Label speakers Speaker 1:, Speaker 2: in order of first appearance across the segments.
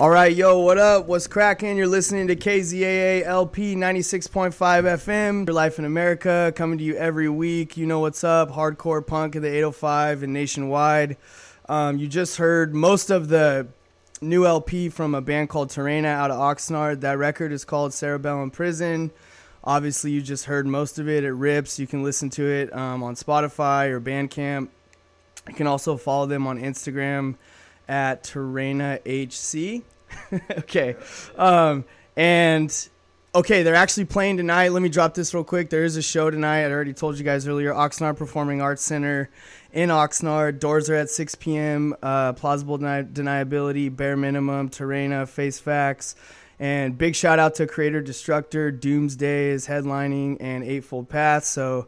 Speaker 1: All right, yo, what up? What's cracking? You're listening to KZAA LP 96.5 FM, Your Life in America, coming to you every week. You know what's up? Hardcore punk of the 805 and nationwide. Um, you just heard most of the new LP from a band called Terena out of Oxnard. That record is called Cerebellum Prison. Obviously, you just heard most of it. It rips. You can listen to it um, on Spotify or Bandcamp. You can also follow them on Instagram at Terena HC. okay. Um, and okay, they're actually playing tonight. Let me drop this real quick. There is a show tonight. I already told you guys earlier. Oxnard Performing Arts Center in Oxnard. Doors are at 6 p.m. Uh, plausible deni- deniability, bare minimum, Terena, face facts. And big shout out to Creator Destructor. Doomsday is headlining and Eightfold Path. So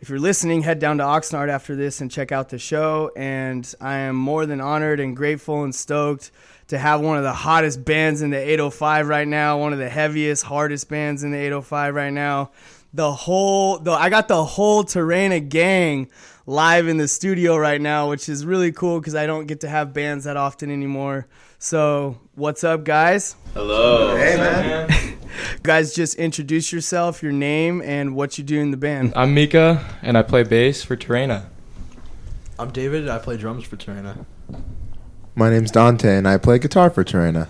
Speaker 1: if you're listening, head down to Oxnard after this and check out the show. And I am more than honored and grateful and stoked to have one of the hottest bands in the 805 right now, one of the heaviest, hardest bands in the 805 right now. The whole, the, I got the whole Terena gang live in the studio right now, which is really cool because I don't get to have bands that often anymore. So, what's up, guys?
Speaker 2: Hello.
Speaker 3: Hey, man.
Speaker 1: Guys, just introduce yourself, your name, and what you do in the band.
Speaker 4: I'm Mika, and I play bass for Terena.
Speaker 5: I'm David. I play drums for Terena.
Speaker 3: My name's Dante, and I play guitar for Terena.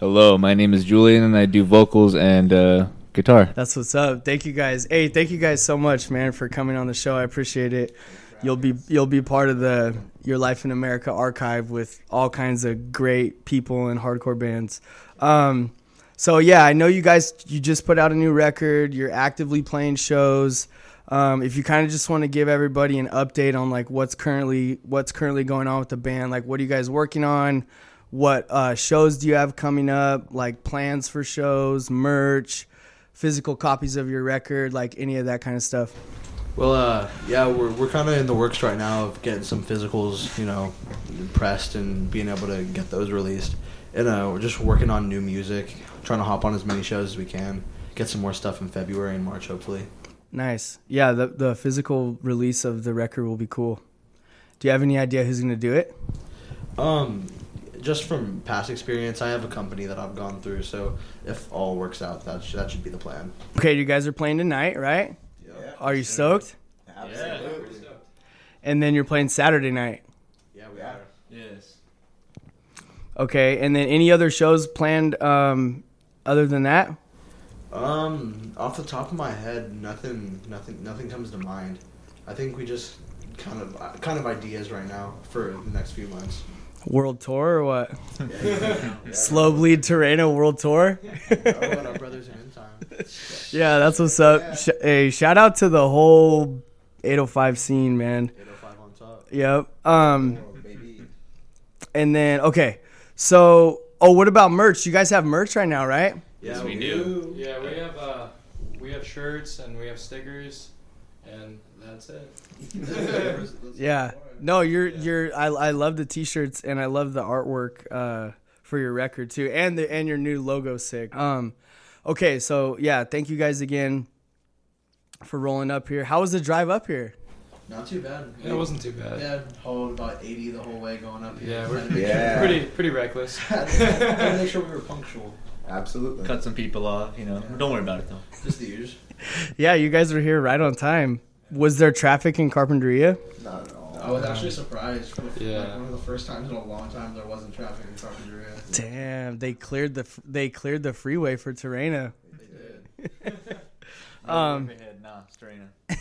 Speaker 6: Hello, my name is Julian, and I do vocals and uh, guitar.
Speaker 1: That's what's up. Thank you guys. Hey, thank you guys so much, man, for coming on the show. I appreciate it. You'll be you'll be part of the Your Life in America archive with all kinds of great people and hardcore bands. Um, so yeah, I know you guys. You just put out a new record. You're actively playing shows. Um, if you kind of just want to give everybody an update on like what's currently what's currently going on with the band, like what are you guys working on? What uh, shows do you have coming up? Like plans for shows, merch, physical copies of your record, like any of that kind of stuff.
Speaker 5: Well, uh, yeah, we're, we're kind of in the works right now of getting some physicals, you know, pressed and being able to get those released. And uh, we're just working on new music, trying to hop on as many shows as we can, get some more stuff in February and March, hopefully.
Speaker 1: Nice. Yeah, the the physical release of the record will be cool. Do you have any idea who's gonna do it?
Speaker 5: Um, just from past experience, I have a company that I've gone through, so if all works out, that, sh- that should be the plan.
Speaker 1: Okay, you guys are playing tonight, right? Yeah. Are you stoked? Absolutely. And then you're playing Saturday night.
Speaker 5: Yeah, we are.
Speaker 6: Yes.
Speaker 1: Okay, and then any other shows planned um, other than that?
Speaker 5: Um, off the top of my head, nothing, nothing, nothing comes to mind. I think we just kind of, kind of ideas right now for the next few months.
Speaker 1: World tour or what? Slow bleed Terreno world tour.
Speaker 5: Oh, what up, brothers in in time?
Speaker 1: yeah, that's what's up. Sh- hey, shout out to the whole 805 scene, man.
Speaker 5: 805 on top.
Speaker 1: Yep. Um, and then okay, so oh, what about merch? You guys have merch right now, right?
Speaker 5: Yeah,
Speaker 6: we do.
Speaker 4: Yeah, we have uh, we have shirts and we have stickers, and that's it.
Speaker 1: Yeah. No, you're you're. I I love the t-shirts and I love the artwork uh, for your record too, and the and your new logo sick. Um, okay, so yeah, thank you guys again for rolling up here. How was the drive up here?
Speaker 5: Not too bad.
Speaker 4: It wasn't too bad.
Speaker 5: We had hauled about 80 the whole way going up here.
Speaker 4: Yeah, we're
Speaker 5: Had to make
Speaker 3: Yeah.
Speaker 4: pretty pretty reckless.
Speaker 5: Sure, had to make sure we were punctual.
Speaker 3: Absolutely.
Speaker 6: Cut some people off, you know. Don't worry about it though.
Speaker 5: Just the usual.
Speaker 1: Yeah, you guys were here right on time. Was there traffic in Carpinteria?
Speaker 3: Not at all.
Speaker 5: I was actually surprised. For
Speaker 4: Yeah.
Speaker 5: like, one of the first times in a long time there wasn't traffic in Carpinteria.
Speaker 1: Damn, they cleared the they cleared the freeway for Terrena.
Speaker 5: They did.
Speaker 1: Um,
Speaker 6: nah, Serena.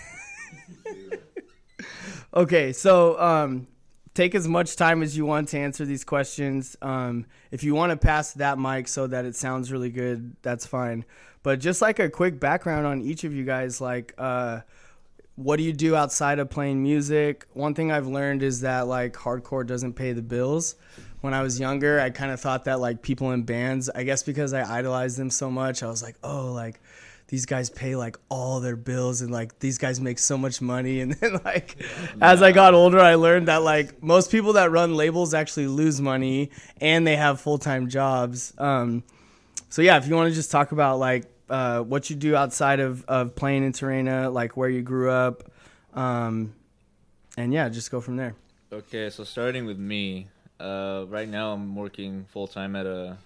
Speaker 1: Okay, so um, take as much time as you want to answer these questions. Um, if you want to pass that mic so that it sounds really good, that's fine. But just like a quick background on each of you guys, like uh, what do you do outside of playing music? One thing I've learned is that like hardcore doesn't pay the bills, when I was younger, I kind of thought that like people in bands, I guess because I idolized them so much, I was like, oh, like these guys pay like all their bills and like these guys make so much money. And then like as I got older, I learned that like most people that run labels actually lose money and they have full time jobs. Um, so yeah, if you want to just talk about like uh, what you do outside of, of playing in Terrena, like where you grew up, um, and yeah, just go from there.
Speaker 6: Okay, so starting with me, uh, right now I'm working full time at a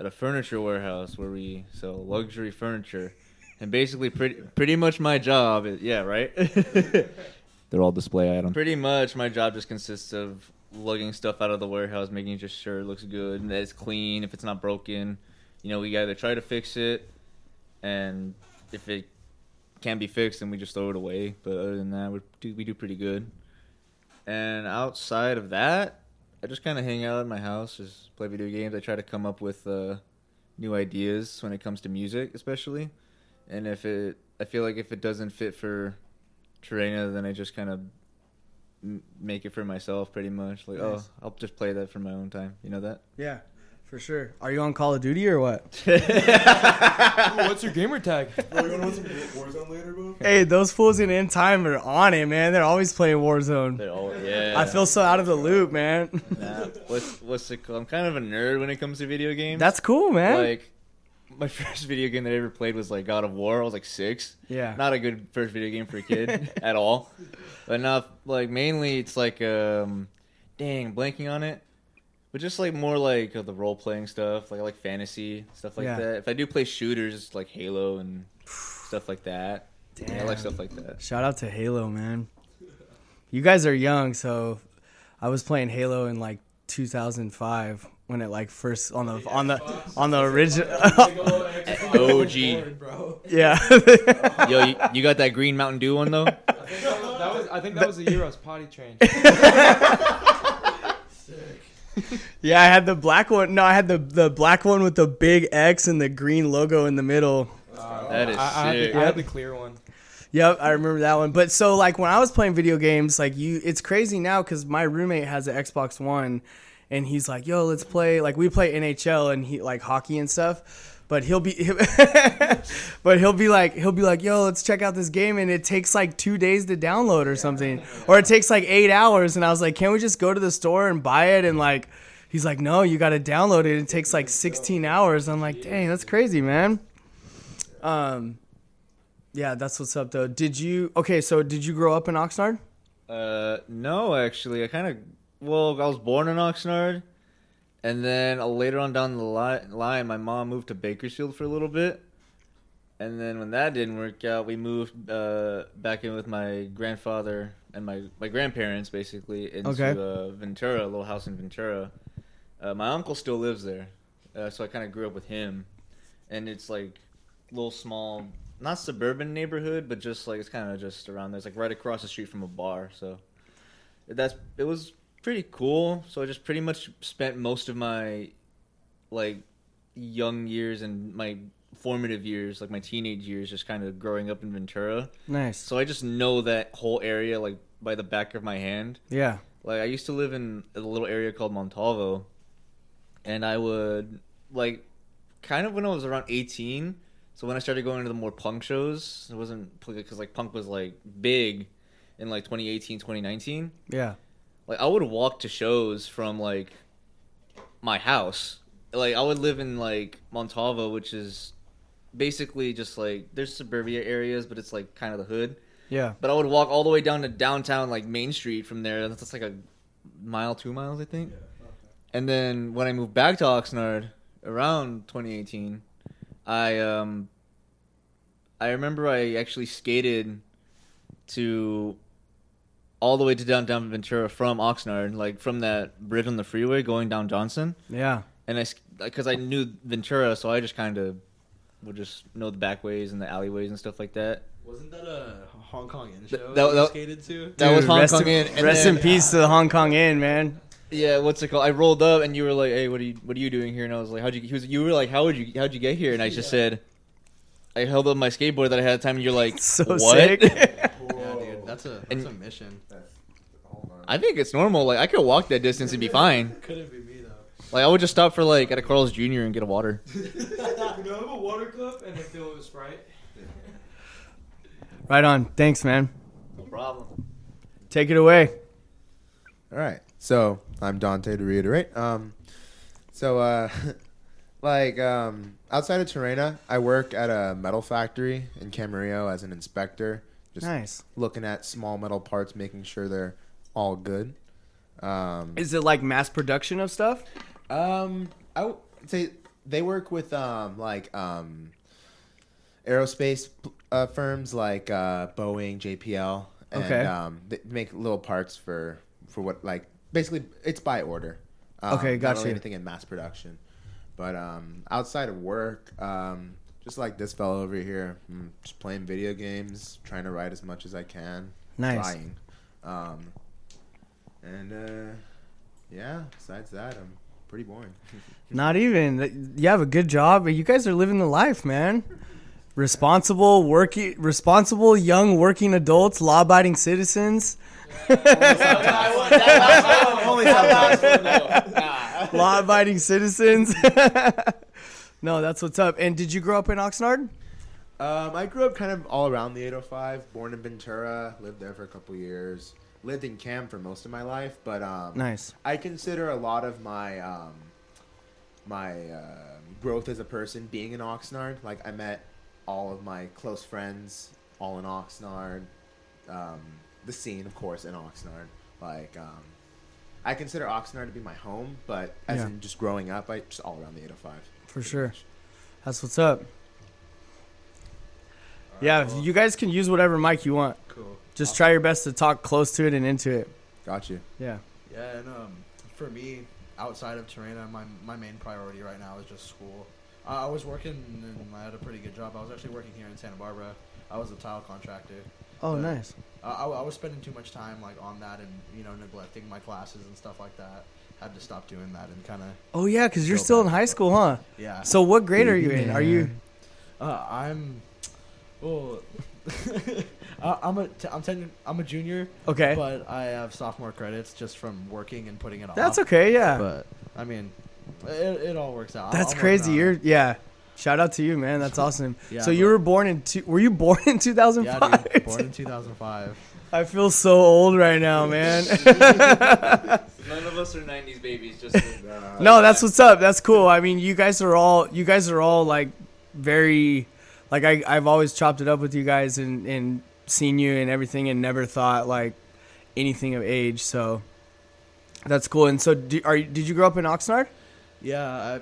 Speaker 6: at a furniture warehouse where we sell luxury furniture, and basically pretty pretty much my job is yeah right. They're all display items. Pretty much my job just consists of lugging stuff out of the warehouse, making just sure it looks good and that it's clean. If it's not broken, you know we either try to fix it, and if it can't be fixed, then we just throw it away. But other than that, we do we do pretty good. And outside of that, I just kind of hang out at my house, just play video games. I try to come up with uh, new ideas when it comes to music, especially. And if it, I feel like if it doesn't fit for Terrena, then I just kind of make it for myself, pretty much. Like, oh,
Speaker 1: Nice.
Speaker 6: oh, I'll just play that for my own time. You know that?
Speaker 1: Yeah, for sure. Are you on Call of Duty or what?
Speaker 4: What's your gamer tag?
Speaker 1: Hey, those fools in end time are on it, man. They're always playing Warzone.
Speaker 6: They're all, yeah.
Speaker 1: I feel so out of the loop, man.
Speaker 6: Nah, what's what's it called? I'm kind of a nerd when it comes to video games.
Speaker 1: That's cool, man.
Speaker 6: like my first video game that I ever played was like God of War. I was like six.
Speaker 1: yeah.
Speaker 6: Not a good first video game for a kid at all. But now, like mainly, it's like um, dang, blanking on it. But just like more like uh, the role playing stuff, like I like fantasy stuff like
Speaker 1: Yeah.
Speaker 6: that. If I do play shooters, it's like Halo and stuff like that. Yeah, I like
Speaker 1: Damn.
Speaker 6: stuff like that.
Speaker 1: Shout out to Halo, man. You guys are young, so I was playing Halo in like 2005 when it like first on the on the on the original.
Speaker 6: OG.
Speaker 1: yeah.
Speaker 6: Yo, you, you got that Green Mountain Dew one though?
Speaker 4: That was, I think that was the year I was potty trained.
Speaker 1: yeah, I had the black one. No, I had the the black one with the big X and the green logo in the middle.
Speaker 6: That is
Speaker 4: I, I, had
Speaker 6: sick.
Speaker 4: the, I had the clear one.
Speaker 1: Yep, I remember that one. But so like when I was playing video games, like you, it's crazy now because my roommate has an Xbox One, and he's like, "Yo, let's play." Like we play NHL and he like hockey and stuff. But he'll be, but he'll be like, he'll be like, "Yo, let's check out this game," and it takes like two days to download or something, or it takes like eight hours. And I was like, "Can't we just go to the store and buy it?" And like, he's like, "No, you got to download it. It takes like 16 hours." I'm like, "Dang, that's crazy, man." Um, yeah, that's what's up though. Did you okay, so did you grow up in Oxnard?
Speaker 6: Uh, no, actually, I kind of. Well, I was born in Oxnard, and then uh, later on down the li- line, my mom moved to Bakersfield for a little bit, and then when that didn't work out, we moved uh, back in with my grandfather and my my grandparents, basically into
Speaker 1: Okay.
Speaker 6: uh, Ventura, a little house in Ventura. Uh, my uncle still lives there, uh, so I kind of grew up with him, and it's like little small, not suburban neighborhood, but just like it's kind of just around there. It's like right across the street from a bar, so that's it was pretty cool. So I just pretty much spent most of my like young years and my formative years, like my teenage years, just kind of growing up in Ventura.
Speaker 1: Nice.
Speaker 6: So I just know that whole area like by the back of my hand.
Speaker 1: Yeah.
Speaker 6: Like I used to live in a little area called Montalvo, and I would like kind of when I was around eighteen. So when I started going to the more punk shows, it wasn't because like punk was like big in like 2018, 2019.
Speaker 1: Yeah.
Speaker 6: Like I would walk to shows from like my house. Like I would live in like Montalvo, which is basically just like there's suburbia areas, but it's like kind of the hood.
Speaker 1: Yeah.
Speaker 6: But I would walk all the way down to downtown, like Main Street from there. That's that's like a mile, two miles, I think. Yeah. And then when I moved back to Oxnard around 2018, I um I remember I actually skated to all the way to downtown Ventura from Oxnard, like from that bridge on the freeway going down Johnson.
Speaker 1: Yeah.
Speaker 6: And I because I knew Ventura, so I just kind of would just know the back ways and the alleyways and stuff like that.
Speaker 5: Wasn't that a Hong Kong in
Speaker 6: Th-
Speaker 5: show
Speaker 6: that-
Speaker 5: that, you
Speaker 6: that-
Speaker 5: skated to?
Speaker 6: That was Hong Kong
Speaker 1: in,
Speaker 6: Inn, and
Speaker 1: Rest
Speaker 6: then-
Speaker 1: in peace to the Hong Kong Inn, man.
Speaker 6: Yeah, what's it called? I rolled up and you were like, "Hey, what are you what are you doing here?" And I was like, "How'd you?" He was, you were like, "How would you how'd you get here?" And I just said, "I held up my skateboard that I had at the time." And you're like,
Speaker 1: So
Speaker 6: "What?"
Speaker 1: sick.
Speaker 5: Yeah, dude, that's a
Speaker 6: And-
Speaker 5: that's a mission.
Speaker 6: I think it's normal. Like I could walk that distance and be fine.
Speaker 5: Couldn't be me though.
Speaker 6: Like I would just stop for like at a Carl's Jr. and get a water.
Speaker 7: Can I have a water cup and a fill of Sprite?
Speaker 1: Right on. Thanks, man.
Speaker 6: No problem.
Speaker 1: Take it away.
Speaker 3: All right. So I'm Dante to reiterate. Um, so uh, like um, outside of Torrena, I work at a metal factory in Camarillo as an inspector, just
Speaker 1: Nice.
Speaker 3: looking at small metal parts, making sure they're all good. Um,
Speaker 1: Is it like mass production of stuff?
Speaker 3: Um, I would say they work with um like um aerospace uh, firms like uh, Boeing, JPL, and
Speaker 1: Okay.
Speaker 3: um they make little parts for for what like basically it's by order. Um,
Speaker 1: Okay,
Speaker 3: not
Speaker 1: gotcha.
Speaker 3: really anything in mass production, but um outside of work, um just like this fellow over here, mm, just playing video games, trying to write as much as I can.
Speaker 1: Nice.
Speaker 3: Trying. Um, and uh, yeah, besides that, I'm pretty boring.
Speaker 1: Not even. You have a good job, but you guys are living the life, man. Responsible working, responsible young working adults, law-abiding citizens, law-abiding citizens. no, that's what's up. And did you grow up in Oxnard?
Speaker 3: Um, I grew up kind of all around the 805. Born in Ventura, lived there for a couple years. Lived in Cam for most of my life, but um,
Speaker 1: Nice.
Speaker 3: I consider a lot of my um, my uh, growth as a person being in Oxnard. Like I met all of my close friends all in Oxnard. Um, the scene, of course, in Oxnard. Like um, I consider Oxnard to be my home, but as
Speaker 1: Yeah.
Speaker 3: in just growing up, I just all around the 805.
Speaker 1: For sure.
Speaker 3: much.
Speaker 1: That's what's up. Yeah, you guys can use whatever mic you want.
Speaker 5: Cool.
Speaker 1: Just try your best to talk close to it and into it.
Speaker 3: Got you.
Speaker 1: Yeah.
Speaker 5: Yeah, and um, for me, outside of Torrena, my my main priority right now is just school. Uh, I was working and I had a pretty good job. I was actually working here in Santa Barbara. I was a tile contractor.
Speaker 1: Oh, nice.
Speaker 5: Uh, I, I was spending too much time like on that and you know neglecting my classes and stuff like that. Had to stop doing that and kind of
Speaker 1: Oh yeah, because you're still in high
Speaker 5: to
Speaker 1: school, huh?
Speaker 5: yeah.
Speaker 1: So what grade are you in? Are you?
Speaker 5: Uh, I'm, well, I- I'm a t- I'm ten, I'm a junior,
Speaker 1: Okay.
Speaker 5: but I have sophomore credits just from working and putting it off.
Speaker 1: That's okay. Yeah.
Speaker 5: But I mean, it, it all works out.
Speaker 1: That's
Speaker 5: I'm
Speaker 1: crazy.
Speaker 5: working
Speaker 1: You're yeah. Shout out to you, man. That's awesome.
Speaker 5: Yeah,
Speaker 1: so you
Speaker 5: but-
Speaker 1: were born in two, were you born in 2005?
Speaker 5: yeah, dude, born in 2005.
Speaker 1: I feel so old right now, man.
Speaker 6: None of us are '90s babies. Just uh,
Speaker 1: no, that's what's up. That's cool. I mean, you guys are all you guys are all like very like I I've always chopped it up with you guys and and seen you and everything and never thought like anything of age. So that's cool. And so do, are did you grow up in Oxnard?
Speaker 5: Yeah,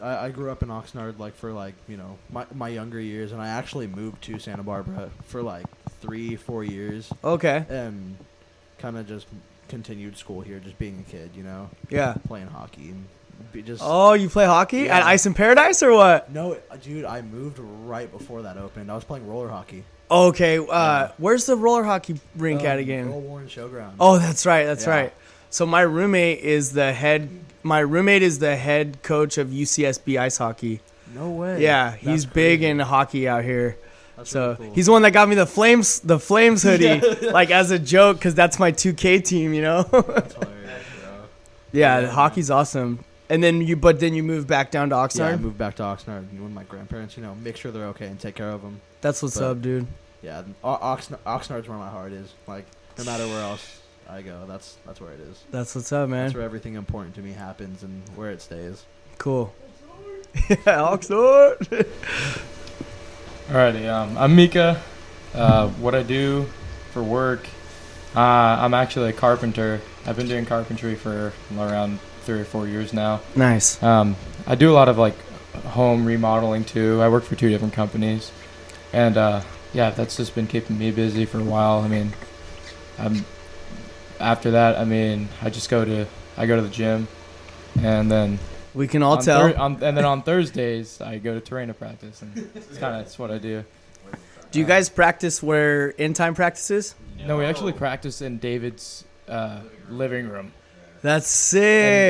Speaker 5: I, I I grew up in Oxnard like for like you know my my younger years, and I actually moved to Santa Barbara for like three four years,
Speaker 1: Okay.
Speaker 5: and kind of just continued school here, just being a kid, you know,
Speaker 1: Yeah.
Speaker 5: playing hockey and be just.
Speaker 1: Oh, you play hockey
Speaker 5: Yeah.
Speaker 1: at Ice in Paradise or what?
Speaker 5: No, uh, dude, I moved right before that opened. I was playing roller hockey.
Speaker 1: Okay. Uh,
Speaker 5: Yeah.
Speaker 1: Where's the roller hockey rink at
Speaker 5: Um,
Speaker 1: again?
Speaker 5: Earl Warren Showground.
Speaker 1: Oh, that's right. That's
Speaker 5: Yeah.
Speaker 1: right. So my roommate is the head. My roommate is the head coach of UCSB ice hockey.
Speaker 5: no way.
Speaker 1: Yeah,
Speaker 5: That's
Speaker 1: he's big in hockey out here.
Speaker 5: That's
Speaker 1: So
Speaker 5: really cool.
Speaker 1: he's the one that got me the flames, the flames hoodie, like as a joke, because that's my 2K team. You know.
Speaker 5: That's hilarious, bro.
Speaker 1: yeah,
Speaker 5: Yeah,
Speaker 1: hockey's awesome. And then you, but then you move back down to Oxnard.
Speaker 5: Yeah, I
Speaker 1: Oxnard.
Speaker 5: moved back to Oxnard when my grandparents, you know, make sure they're okay and take care of them.
Speaker 1: that's what's
Speaker 5: but-
Speaker 1: up, dude.
Speaker 5: Yeah, Oxnard, Oxnard's where my heart is. Like, no matter where else I go, that's that's where it is.
Speaker 1: That's what's up, man.
Speaker 5: That's where everything important to me happens and where it stays.
Speaker 1: Cool. yeah, Oxnard.
Speaker 7: Alrighty, um, I'm Mika. Uh, what I do for work, uh, I'm actually a carpenter. I've been doing carpentry for around three or four years now.
Speaker 1: nice.
Speaker 7: Um, I do a lot of like home remodeling too. I work for two different companies, and uh, yeah, that's just been keeping me busy for a while. I mean, um, after that, I mean, I just go to I go to the gym, and then
Speaker 1: We can all
Speaker 7: on
Speaker 1: tell.
Speaker 7: Thur- on, and then on Thursdays I go to Terrena practice, and it's kind of that's what I do.
Speaker 1: Do you guys practice where in time practices?
Speaker 7: No, we actually practice in David's uh, living room.
Speaker 1: That's
Speaker 7: And,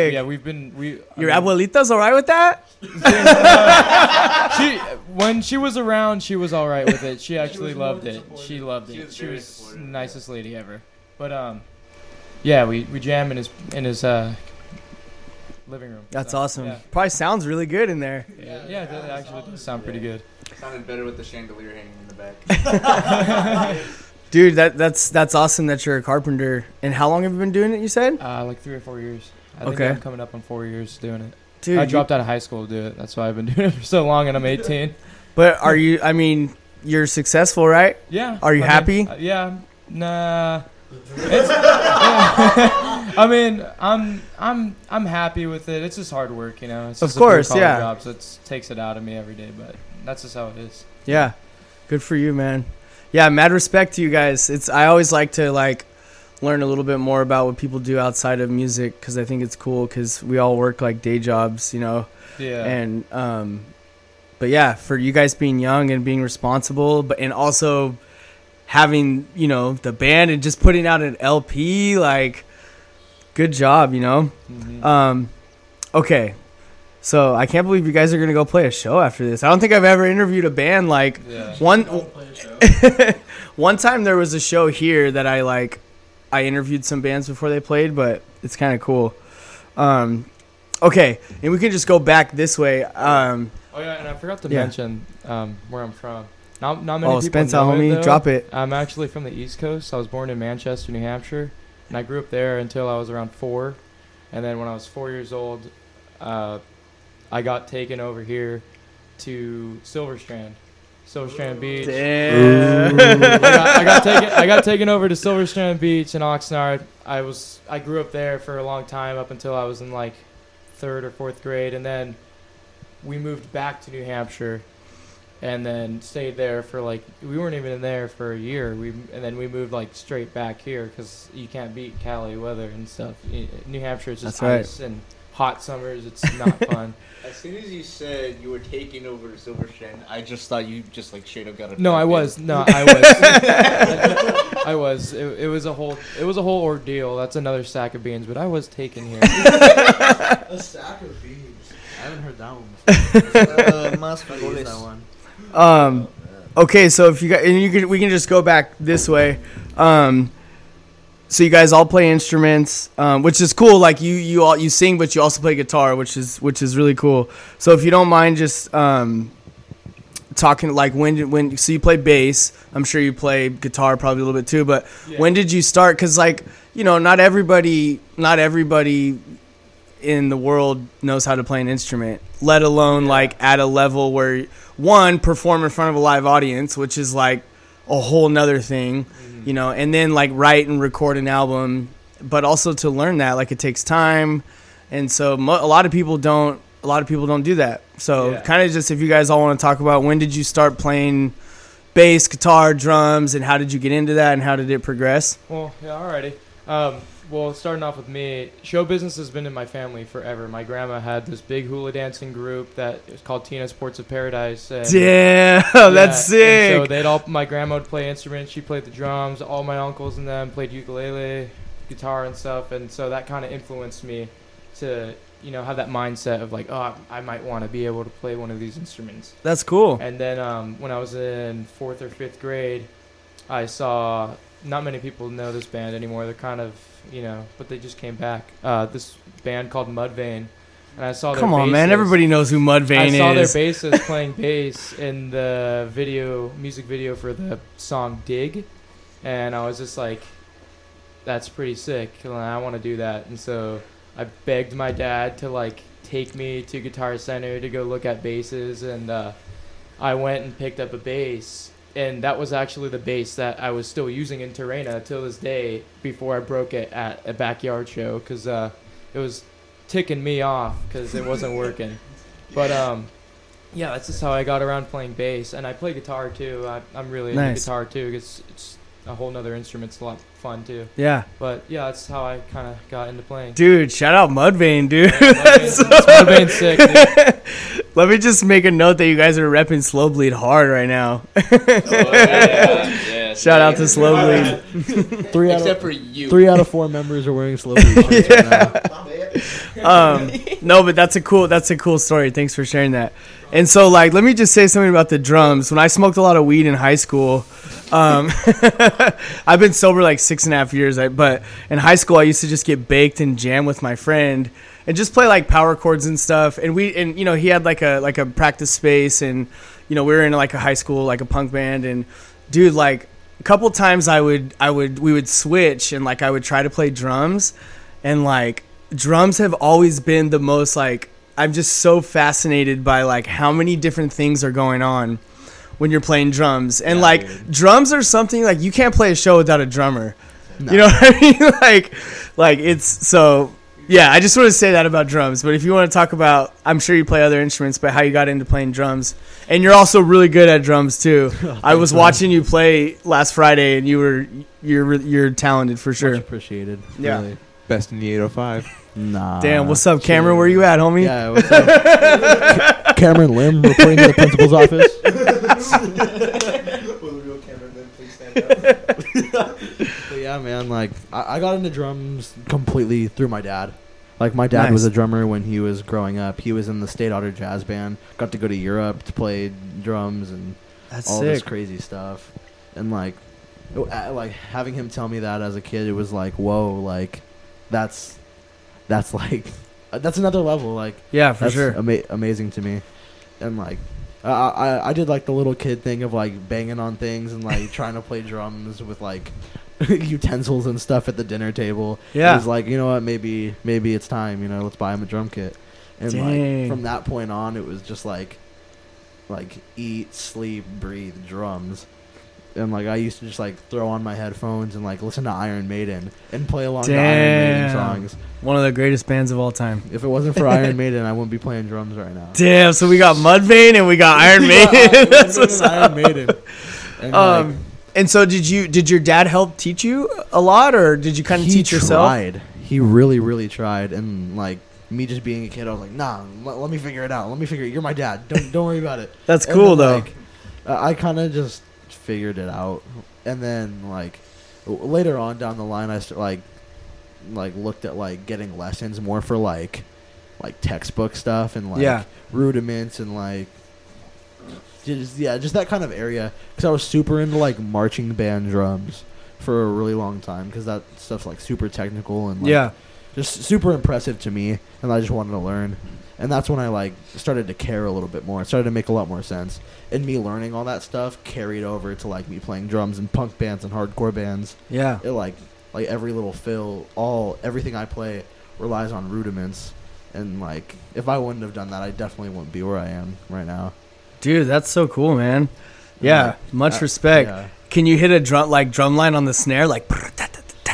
Speaker 1: sick.
Speaker 7: yeah, we've been we. I
Speaker 1: Your
Speaker 7: mean,
Speaker 1: abuelita's all right with that?
Speaker 7: she when she was around, she was all right with it. She actually loved it. She loved it.
Speaker 6: was
Speaker 7: She was nicest lady ever. But um, yeah, we, we jam in his in his uh living room.
Speaker 1: That's
Speaker 7: So,
Speaker 1: awesome.
Speaker 7: Yeah,
Speaker 1: Probably sounds really good in there.
Speaker 7: yeah, yeah it does- actually does sound pretty good.
Speaker 6: Sounded better with the chandelier hanging in the back.
Speaker 1: Dude, that that's that's awesome that you're a carpenter. And how long have you been doing it? You said,
Speaker 7: Uh, like three or four years. I think
Speaker 1: Okay.
Speaker 7: I'm coming up on four years doing it.
Speaker 1: dude.
Speaker 7: I
Speaker 1: you-
Speaker 7: dropped out of high school to do it. That's why I've been doing it for so long, and I'm 18.
Speaker 1: but are you? I mean, you're successful, right?
Speaker 7: Yeah.
Speaker 1: Are you
Speaker 7: I mean,
Speaker 1: happy?
Speaker 7: uh, yeah. Nah. It's, yeah. I mean, I'm I'm I'm happy with it. It's just hard work, you know. It's
Speaker 1: Of course, yeah.
Speaker 7: Job, so it takes it out of me every day, but that's just how it is.
Speaker 1: Yeah. Good for you, man. Yeah, mad respect to you guys. It's I always like to like learn a little bit more about what people do outside of music because I think it's cool because we all work like day jobs, you know.
Speaker 7: Yeah.
Speaker 1: And um, but yeah, for you guys being young and being responsible, but and also having you know the band and just putting out an LP, like good job, you know.
Speaker 7: Mhm.
Speaker 1: Um, okay. So I can't believe you guys are gonna go play a show after this. I don't think I've ever interviewed a band like
Speaker 7: yeah.
Speaker 1: one. one time there was a show here that I like. I interviewed some bands before they played, but it's kind of cool. Um, okay, and we can just go back this way. Um,
Speaker 7: Oh yeah, and I forgot to
Speaker 1: Yeah.
Speaker 7: mention um, where I'm from. Not not many
Speaker 1: oh,
Speaker 7: people
Speaker 1: Spence,
Speaker 7: know
Speaker 1: homie,
Speaker 7: it, though.
Speaker 1: drop it.
Speaker 7: I'm actually from the East Coast. I was born in Manchester, New Hampshire, and I grew up there until I was around four. And then when I was four years old, uh, I got taken over here to Silver Strand, Silver Strand Beach.
Speaker 1: Damn.
Speaker 7: I, got, I got taken. I got taken over to Silver Strand Beach in Oxnard. I was. I grew up there for a long time up until I was in like third or fourth grade, and then we moved back to New Hampshire, and then stayed there for like we weren't even in there for a year. We and then we moved like straight back here because you can't beat Cali weather and stuff. New Hampshire is just
Speaker 1: That's right.
Speaker 7: and hot summers. It's not fun.
Speaker 6: As soon as you said you were taking over Silver Strand, I just thought you just like straight up got a.
Speaker 7: No, I was. No, I was. I was. It, it was a whole. It was a whole ordeal. That's another sack of beans. But I was taken here.
Speaker 5: A sack of beans. I haven't heard that one.
Speaker 6: Uh, más
Speaker 5: Before. I use that one.
Speaker 1: Um, okay, so if you guys, and you can, we can just go back this way. Um, so you guys all play instruments, um, which is cool. Like you, you all you sing, but you also play guitar, which is which is really cool. So if you don't mind, just um, talking like when did when so you play bass. I'm sure you play guitar probably a little bit too. But when did you start? Because like you know, not everybody, not everybody in the world knows how to play an instrument, let alone like at a level where one perform in front of a live audience, which is like a whole nother thing, you know, and then like write and record an album, but also to learn that like it takes time, and so mo- a lot of people don't. A lot of people don't do that. So
Speaker 7: Yeah.
Speaker 1: kind of just if you guys all want to talk about when did you start playing bass, guitar, drums, and how did you get into that, and how did it progress?
Speaker 7: well, yeah. Alrighty. Um, well, starting off with me, show business has been in my family forever. My grandma had this big hula dancing group that was called Tina Sports of Paradise. And
Speaker 1: Damn,
Speaker 7: Yeah,
Speaker 1: that's sick.
Speaker 7: So they'd all. My grandma would play instruments. She played the drums. All my uncles and them played ukulele, guitar, and stuff. And so that kind of influenced me to, you know, have that mindset of like, oh, I might want to be able to play one of these instruments.
Speaker 1: that's cool.
Speaker 7: And then um, when I was in fourth or fifth grade, I saw. Not many people know this band anymore. They're kind of, you know, but they just came back. Uh, this band called Mudvayne, and I saw. Their
Speaker 1: Come on, man. Everybody knows who Mudvayne
Speaker 7: I saw
Speaker 1: is.
Speaker 7: their bassist playing bass in the video, music video for the song "Dig," and I was just like, "That's pretty sick. and I want to do that." And so I begged my dad to like take me to Guitar Center to go look at basses, and uh, I went and picked up a bass. And that was actually the bass that I was still using in Terrena till this day before I broke it at a backyard show because uh, it was ticking me off because it wasn't working. But um, yeah, that's just how I got around playing bass, and I play guitar too. I, I'm really into guitar too because it's a whole nother instrument. It's a lot of fun too.
Speaker 1: yeah.
Speaker 7: But yeah, that's how I kind of got into playing.
Speaker 1: Dude, shout out Mudvayne, dude.
Speaker 7: Mudvayne's- Mudvayne's sick. Dude.
Speaker 1: Let me just make a note that you guys are repping Slow Bleed hard right now.
Speaker 6: Oh, yeah, yeah,
Speaker 1: Shout out to Slow Bleed.
Speaker 5: Three out
Speaker 6: Except
Speaker 5: of
Speaker 6: for you.
Speaker 5: three out of four members are wearing slow Bleed shirts right now.
Speaker 1: Um, no, but that's a cool that's a cool story. Thanks for sharing that. And so, like, let me just say something about the drums. When I smoked a lot of weed in high school, um, I've been sober like six and a half years. But in high school, I used to just get baked and jam with my friend. and just play like power chords and stuff. And we and you know he had like a like a practice space, and you know we were in like a high school like a punk band, and dude like a couple times I would I would we would switch and like I would try to play drums, and like drums have always been the most like I'm just so fascinated by like how many different things are going on when you're playing drums. And like drums are something like you can't play a show without a drummer. You know what I mean? like like it's so yeah, I just want to say that about drums. But if you want to talk about I'm sure you play other instruments, but how you got into playing drums. And you're also really good at drums too. Oh, I was watching you play last Friday and you were you're you're talented for
Speaker 5: Much
Speaker 1: sure.
Speaker 5: appreciated.
Speaker 1: Yeah.
Speaker 5: Really.
Speaker 3: Best in the 805.
Speaker 5: Nah.
Speaker 1: Damn, what's up, Cameron? Where you at, homie?
Speaker 5: Yeah, what's up? Ca- Cameron Lim reporting to the principal's office. But yeah, man, like I, I got into drums completely through my dad. Like my dad was a drummer when he was growing up. He was in the State Otter Jazz Band. Got to go to Europe to play drums and
Speaker 1: That's
Speaker 5: all this crazy stuff. And like, it- like having him tell me that as a kid, it was like, whoa, like that's that's like that's another level. Like
Speaker 1: Yeah, for
Speaker 5: that's
Speaker 1: sure.
Speaker 5: ama- amazing to me. And like, I, I I did like the little kid thing of like banging on things and like trying to play drums with like utensils and stuff at the dinner table.
Speaker 1: Yeah.
Speaker 5: it was like you know what, maybe maybe it's time. You know, let's buy him a drum kit. And
Speaker 1: Dang.
Speaker 5: like from that point on, it was just like like eat, sleep, breathe drums. And like I used to just like throw on my headphones and like listen to Iron Maiden and play along to Iron Maiden songs.
Speaker 1: One of the greatest bands of all time.
Speaker 5: If it wasn't for Iron Maiden, I wouldn't be playing drums right now.
Speaker 1: Damn, so we got Mudvayne and we got Iron Maiden. That's what's.
Speaker 5: Iron Maiden. And,
Speaker 1: Um,
Speaker 5: like,
Speaker 1: and so did you? Did your dad help teach you a lot, or did you kind of teach yourself?
Speaker 5: tried. He really, really tried. And like me just being a kid, I was like, nah, let, let me figure it out. Let me figure it. You're my dad. Don't don't worry about it.
Speaker 1: That's
Speaker 5: And
Speaker 1: cool
Speaker 5: then,
Speaker 1: though.
Speaker 5: Like, I kind of just figured it out, and then like later on down the line, I st- like like looked at like getting lessons more for like like textbook stuff and like
Speaker 1: Yeah.
Speaker 5: rudiments and like just yeah, just that kind of area. Because I was super into like marching band drums for a really long time because that stuff's like super technical and like,
Speaker 1: yeah,
Speaker 5: just super impressive to me, and I just wanted to learn. And that's when I like started to care a little bit more. It started to make a lot more sense. And me learning all that stuff carried over to like me playing drums and punk bands and hardcore bands.
Speaker 1: yeah.
Speaker 5: It like like every little fill, all everything I play relies on rudiments. And like if I wouldn't have done that, I definitely wouldn't be where I am right now.
Speaker 1: Dude, that's so cool, man. Yeah,
Speaker 5: like,
Speaker 1: much
Speaker 5: uh,
Speaker 1: respect.
Speaker 5: yeah.
Speaker 1: Can you hit a drum like drum line on the snare like?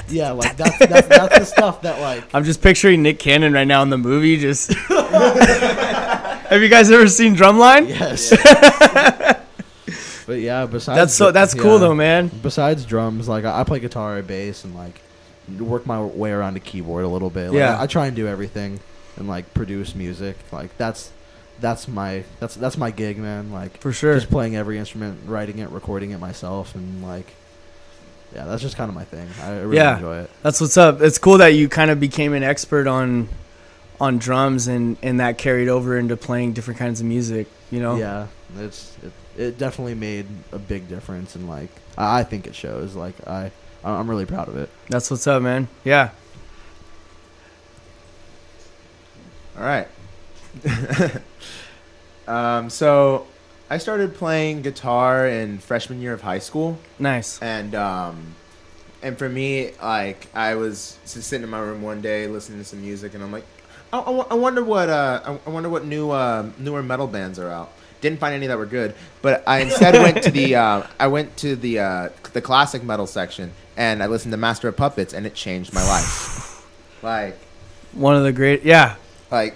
Speaker 5: Yeah, like that's that's, that's the stuff that like
Speaker 1: I'm just picturing Nick Cannon right now in the movie. Just have you guys ever seen Drumline?
Speaker 5: yes. but yeah, besides
Speaker 1: That's so that's cool
Speaker 5: yeah.
Speaker 1: though, man.
Speaker 5: besides drums, like I, I play guitar, and bass, and like work my way around the keyboard a little bit. Like,
Speaker 1: Yeah.
Speaker 5: I, I try and do everything and like produce music. Like that's that's my that's that's my gig, man. Like
Speaker 1: For sure.
Speaker 5: just playing every instrument, writing it, recording it myself, and like yeah, that's just kind of my thing. I really
Speaker 1: Yeah.
Speaker 5: enjoy it.
Speaker 1: That's what's up. It's cool that you kind of became an expert on on drums and and that carried over into playing different kinds of music. You know.
Speaker 5: Yeah, it's it, it definitely made a big difference, and like I, I think it shows. Like I I'm really proud of it.
Speaker 1: That's what's up, man. Yeah.
Speaker 3: All right. um, so I started playing guitar in freshman year of high school,
Speaker 1: Nice.
Speaker 3: and um, and for me, like I was sitting in my room one day listening to some music, and I'm like, I, I, wonder what uh, I, I wonder what new uh, newer metal bands are out. Didn't find any that were good, but I instead went to the uh, I went to the uh, the classic metal section, and I listened to Master of Puppets, and it changed my life. Like
Speaker 1: One of the great. Yeah.
Speaker 3: like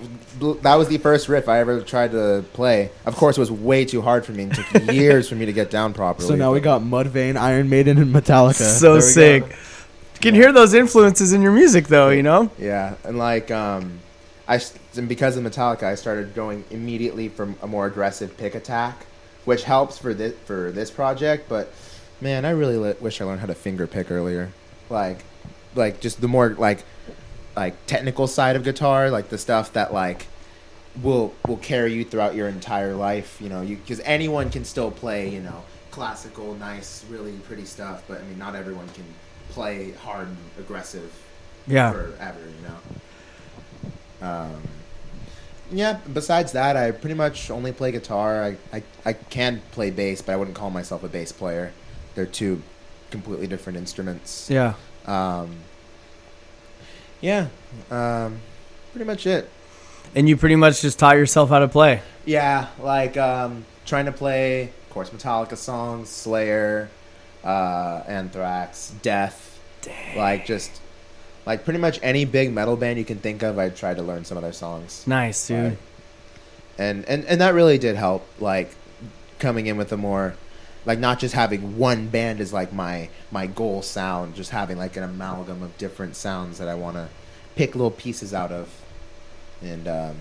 Speaker 3: that was the first riff I ever tried to play. Of course, it was way too hard for me It took years for me to get down properly.
Speaker 5: So now we got Mudvayne, Iron Maiden, and Metallica.
Speaker 1: So sick.
Speaker 5: go.
Speaker 1: You can hear those influences in your music, though. You know.
Speaker 3: yeah, and like um, I and because of Metallica, I started going immediately from a more aggressive pick attack, which helps for this for this project. But man, I really li- wish I learned how to finger pick earlier. Like, like just the more like like technical side of guitar, like the stuff that like will will carry you throughout your entire life. You know, you because anyone can still play. You know, classical, nice, really pretty stuff. But I mean, not everyone can play hard and aggressive
Speaker 1: Yeah.
Speaker 3: forever. You know. Um, yeah. Besides that, I pretty much only play guitar. I, I I can play bass, but I wouldn't call myself a bass player. They're two completely different instruments.
Speaker 1: Yeah.
Speaker 3: Um, yeah. Um, pretty much it.
Speaker 1: And you pretty much just taught yourself how to play.
Speaker 3: Yeah, like um, trying to play, of course, Metallica songs, Slayer, uh, Anthrax, Death, like just like pretty much any big metal band you can think of. I tried to learn some of their songs,
Speaker 1: Nice, dude.
Speaker 3: Right. and and and that really did help. Like coming in with a more like not just having one band as like my my goal sound, just having like an amalgam of different sounds that I want to pick little pieces out of, and um,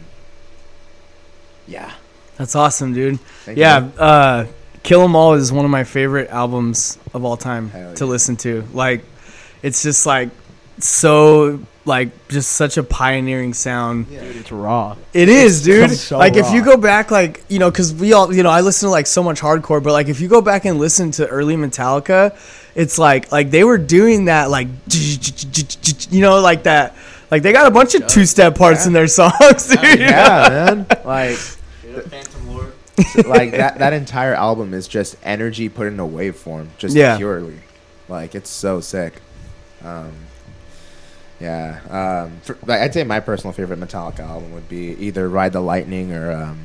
Speaker 3: yeah.
Speaker 1: That's awesome, dude.
Speaker 3: Thank
Speaker 1: yeah,
Speaker 3: you.
Speaker 1: uh, Kill 'Em All is one of my favorite albums of all time
Speaker 3: Hell
Speaker 1: to
Speaker 3: yeah.
Speaker 1: listen to. Like, it's just like so like just such a pioneering sound.
Speaker 5: Dude, it's raw.
Speaker 1: It is, dude.
Speaker 5: so
Speaker 1: like if you go back, like you know, because we all, you know, I listen to like so much hardcore, but like if you go back and listen to early Metallica, it's like like they were doing that, like you know, like that. Like they got a bunch of two step parts in their songs, dude.
Speaker 3: yeah, man. Like
Speaker 6: Phantom Lord.
Speaker 3: like that that entire album is just energy put in a waveform, just
Speaker 1: Yeah.
Speaker 3: purely. Like it's so sick. Um, yeah, um, for, like, I'd say my personal favorite Metallica album would be either Ride the Lightning or um,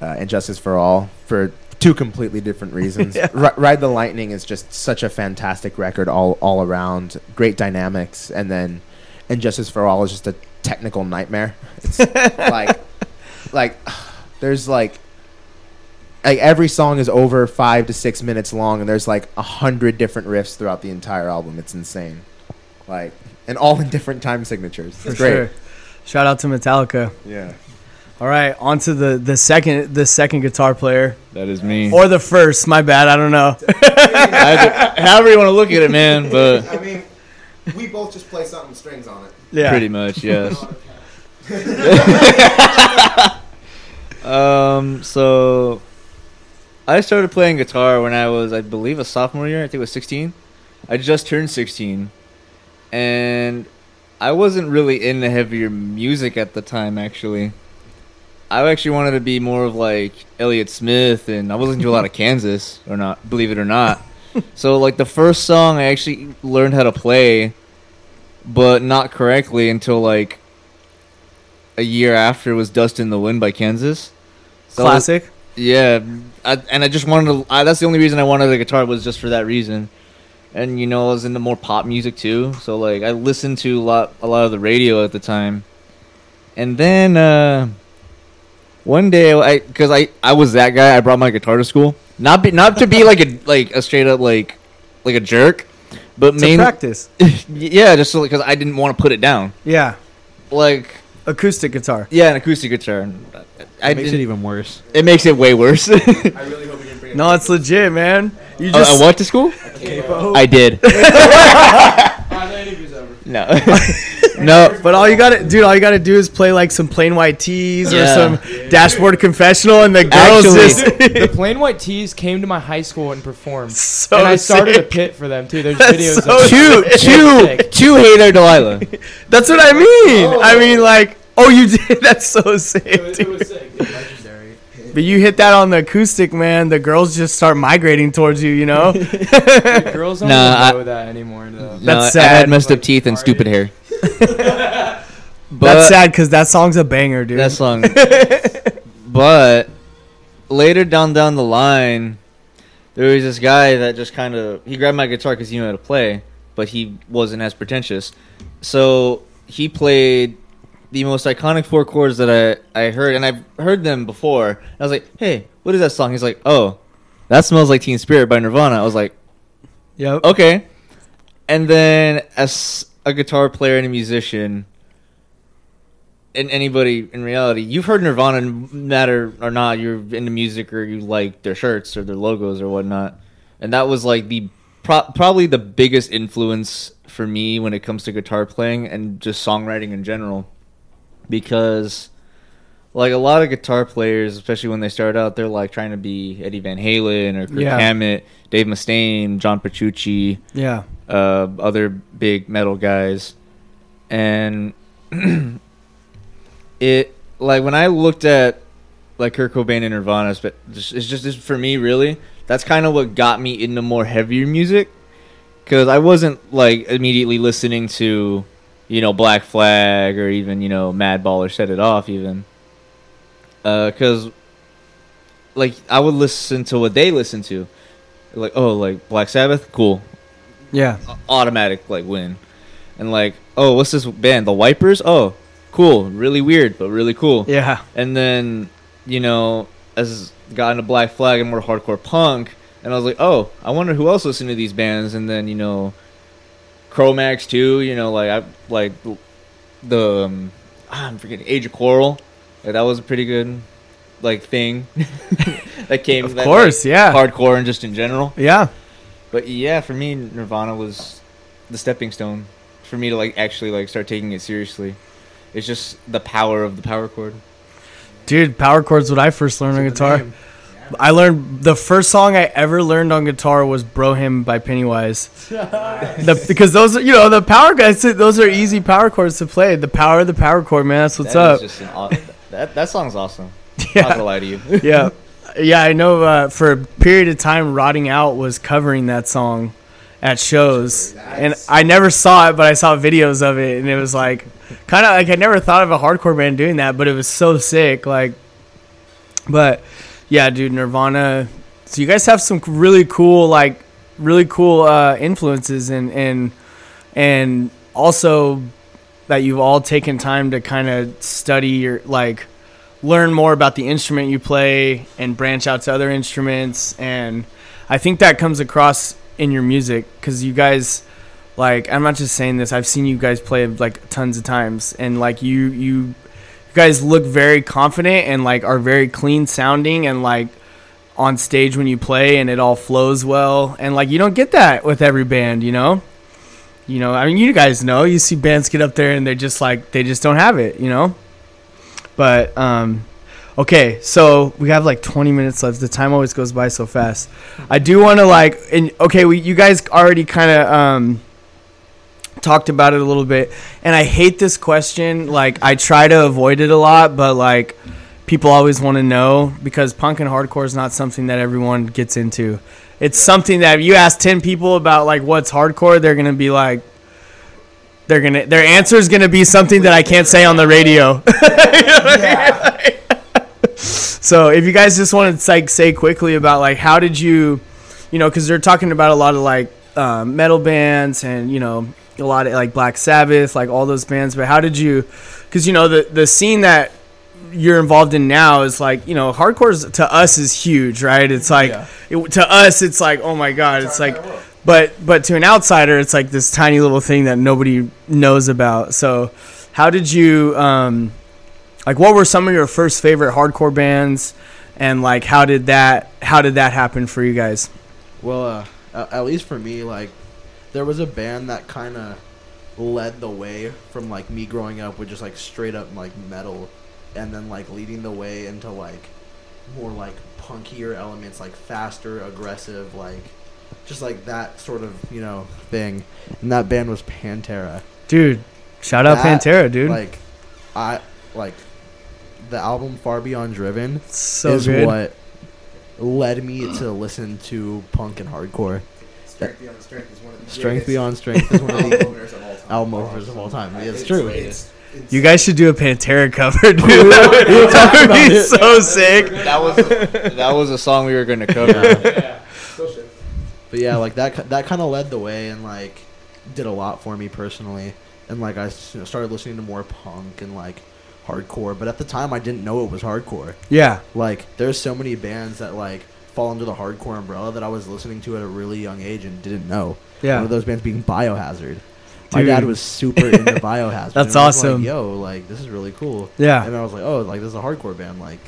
Speaker 3: uh, And Justice for All for two completely different reasons.
Speaker 1: Yeah.
Speaker 3: Ri- Ride the Lightning is just such a fantastic record all all around, great dynamics, and then And Justice for All is just a technical nightmare. It's like like there's like like every song is over five to six minutes long and there's like a hundred different riffs throughout the entire album it's insane like and all in different time signatures it's
Speaker 1: For
Speaker 3: great
Speaker 1: sure. Shout out to Metallica.
Speaker 3: yeah
Speaker 1: All right, on to the the second the second guitar player
Speaker 6: That is me.
Speaker 1: or the first. My bad. I don't know.
Speaker 6: I- however you want to look at it, man. But
Speaker 3: i mean we both just play something with strings on it
Speaker 1: Yeah.
Speaker 6: pretty much, yes. um. So, I started playing guitar when I was, I believe, a sophomore year. I think it was 16. I just turned 16, and I wasn't really into heavier music at the time. Actually, I actually wanted to be more of like Elliott Smith, and I was listening to a lot of Kansas, or not, believe it or not. so, like the first song I actually learned how to play, but not correctly until like a year after was "Dust in the Wind" by Kansas. So
Speaker 1: Classic.
Speaker 6: yeah, I, and I just wanted to. I, that's the only reason I wanted a guitar was just for that reason. And you know, I was into more pop music too, so like I listened to a lot, a lot of the radio at the time. And then uh, one day, I because I I was that guy, I brought my guitar to school, not be, not to be like a like a straight up like like a jerk, but
Speaker 1: To
Speaker 6: main
Speaker 1: practice.
Speaker 6: yeah, just because I didn't want to put it down,
Speaker 1: Yeah.
Speaker 6: like
Speaker 1: Acoustic guitar.
Speaker 6: yeah, an acoustic guitar. And I
Speaker 5: It makes it even worse.
Speaker 6: it makes it way worse.
Speaker 3: i really hope you didn't bring It
Speaker 1: No, it's legit, man. You oh,
Speaker 6: I,
Speaker 1: just
Speaker 6: I went to school. I did. no, no.
Speaker 1: But all you gotta, dude, all you gotta do is play like some Plain White T's or
Speaker 6: Yeah.
Speaker 1: some dashboard confessional, and the girls
Speaker 6: Actually-
Speaker 1: just
Speaker 7: the Plain White T's came to my high school and performed.
Speaker 1: so
Speaker 7: and I started
Speaker 1: sick.
Speaker 7: a pit for them too. There's
Speaker 1: That's
Speaker 7: videos
Speaker 1: so
Speaker 7: of
Speaker 6: Two, two,
Speaker 7: Sick.
Speaker 6: two Hey There Delilah.
Speaker 1: That's what I mean. I oh. mean, like, oh, you did. That's so sick. dude.
Speaker 7: was sick.
Speaker 5: Legendary.
Speaker 1: But you hit that on the acoustic, man. The girls just start migrating towards you. You know.
Speaker 7: The girls don't
Speaker 6: Nah, I-
Speaker 7: know that anymore though.
Speaker 6: No,
Speaker 1: That's
Speaker 6: I had
Speaker 1: sad.
Speaker 6: messed up
Speaker 7: Like,
Speaker 6: teeth and stupid
Speaker 7: you-
Speaker 6: hair.
Speaker 1: That's sad because that song's a banger, dude.
Speaker 6: That song. but later down down the line, there was this guy that just kind of he grabbed my guitar because he knew how to play, but he wasn't as pretentious. So he played the most iconic four chords that I I heard, and I've heard them before. I was like, "Hey, what is that song?" He's like, "Oh, that smells like Teen Spirit by Nirvana." I was like,
Speaker 1: Yep.
Speaker 6: okay. And then as a guitar player and a musician, and anybody in reality, you've heard Nirvana, no matter or not, you're into music or you like their shirts or their logos or whatnot. And that was like the pro- probably the biggest influence for me when it comes to guitar playing and just songwriting in general, because like a lot of guitar players, especially when they start out, they're like trying to be Eddie Van Halen or Kirk
Speaker 1: Yeah.
Speaker 6: Hammett, Dave Mustaine, John Petrucci,
Speaker 1: Yeah.
Speaker 6: uh, other big metal guys, and it like when I looked at like Kurt Cobain and Nirvana, but it's just it's for me really. That's kind of what got me into more heavier music, because I wasn't like immediately listening to, you know, Black Flag or even you know Madball or Set It Off even. Uh, because, like, I would listen to what they listen to, like oh like Black Sabbath, cool,
Speaker 1: Yeah.
Speaker 6: automatic like win. And like, oh, what's this band? The Wipers? Oh, cool. Really weird, but really cool.
Speaker 1: Yeah.
Speaker 6: And then, you know, as got into Black Flag and more hardcore punk, and I was like, oh, I wonder who else listened to these bands. And then, you know, Cro-Mags too. You know, like I like the um, ah, I'm forgetting Age of Quarrel. Like, that was a pretty good like thing that came.
Speaker 1: Of
Speaker 6: that,
Speaker 1: course,
Speaker 6: like,
Speaker 1: yeah.
Speaker 6: Hardcore and just in general.
Speaker 1: Yeah.
Speaker 6: But yeah, for me, Nirvana was the stepping stone for me to like actually like start taking it seriously. It's just the power of the power chord.
Speaker 1: Dude, power chords what I first learned on guitar. I learned the first song I ever learned on guitar was "Bro Hymn" by Pennywise. the, because those, are, you know, the power guys, those are easy power chords to play. The power of the power chord, man. That's what's
Speaker 6: That
Speaker 1: up.
Speaker 6: is aw- that that song's awesome. Not
Speaker 1: Yeah.
Speaker 6: gonna lie to you.
Speaker 1: yeah, yeah. I know. Uh, for a period of time, Rotting Out was covering that song at shows, and I never saw it, but I saw videos of it, and it was like kind of like I never thought of a hardcore band doing that, but it was so sick. Like, but yeah, dude, Nirvana. So you guys have some really cool, like, really cool uh, influences, and and and also that you've all taken time to kind of study your like learn more about the instrument you play and branch out to other instruments and i think that comes across in your music because you guys like i'm not just saying this i've seen you guys play like tons of times and like you you you guys look very confident and like are very clean sounding and like on stage when you play and it all flows well. And like you don't get that with every band you know? You know i mean you guys know. You see bands get up there and they're just like they just don't have it you know? But um okay so we have like 20 minutes left. The time always goes by so fast. I do want to like and okay we you guys already kind of um talked about it a little bit and i hate this question. Like i try to avoid it a lot but like people always want to know because punk and hardcore is not something that everyone gets into. It's something that if you ask 10 people about like what's hardcore they're gonna be like they're gonna their answer is gonna be something that i can't say on the radio. So if you guys just want to like say quickly about like how did you you know because they're talking about a lot of like uh, metal bands and you know a lot of like black sabbath like all those bands but how did you because you know the the scene that you're involved in now is like you know hardcore to us is huge right? It's like it, to us it's like oh my god it's like but but to an outsider it's like this tiny little thing that nobody knows about. So how did you um like what were some of your first favorite hardcore bands? And like how did that how did that happen for you guys?
Speaker 5: Well, uh, at least for me, like there was a band that kind of led the way from like me growing up with just like straight up like metal, and then like leading the way into like more like punkier elements, like faster, aggressive, like just like that sort of you know thing. And that band was Pantera.
Speaker 1: dude shout out
Speaker 5: That,
Speaker 1: pantera dude
Speaker 5: Like, I like the album Far Beyond Driven
Speaker 1: so
Speaker 5: is
Speaker 1: good
Speaker 5: what led me to listen to punk and hardcore.
Speaker 3: Strength Beyond Strength is one of the
Speaker 5: Strength
Speaker 3: greatest
Speaker 5: Beyond Strength is one of the
Speaker 3: openers of all time.
Speaker 5: album openers of all time. It's true.
Speaker 3: It's,
Speaker 1: you guys should do a pantera cover dude that would, that would be so sick
Speaker 6: That was that was a song we were gonna cover.
Speaker 5: But yeah, like that that kind of led the way and like did a lot for me personally. And like I you know, started listening to more punk and like hardcore, but at the time I didn't know it was hardcore.
Speaker 1: yeah
Speaker 5: Like there's so many bands that like fall under the hardcore umbrella that I was listening to at a really young age and didn't know.
Speaker 1: Yeah.
Speaker 5: One of those bands being Biohazard. My dad was super into Biohazard.
Speaker 1: That's
Speaker 5: and I was
Speaker 1: awesome.
Speaker 5: Like, Yo, like this is really cool.
Speaker 1: Yeah.
Speaker 5: And I was like, oh, like this is a hardcore band. Like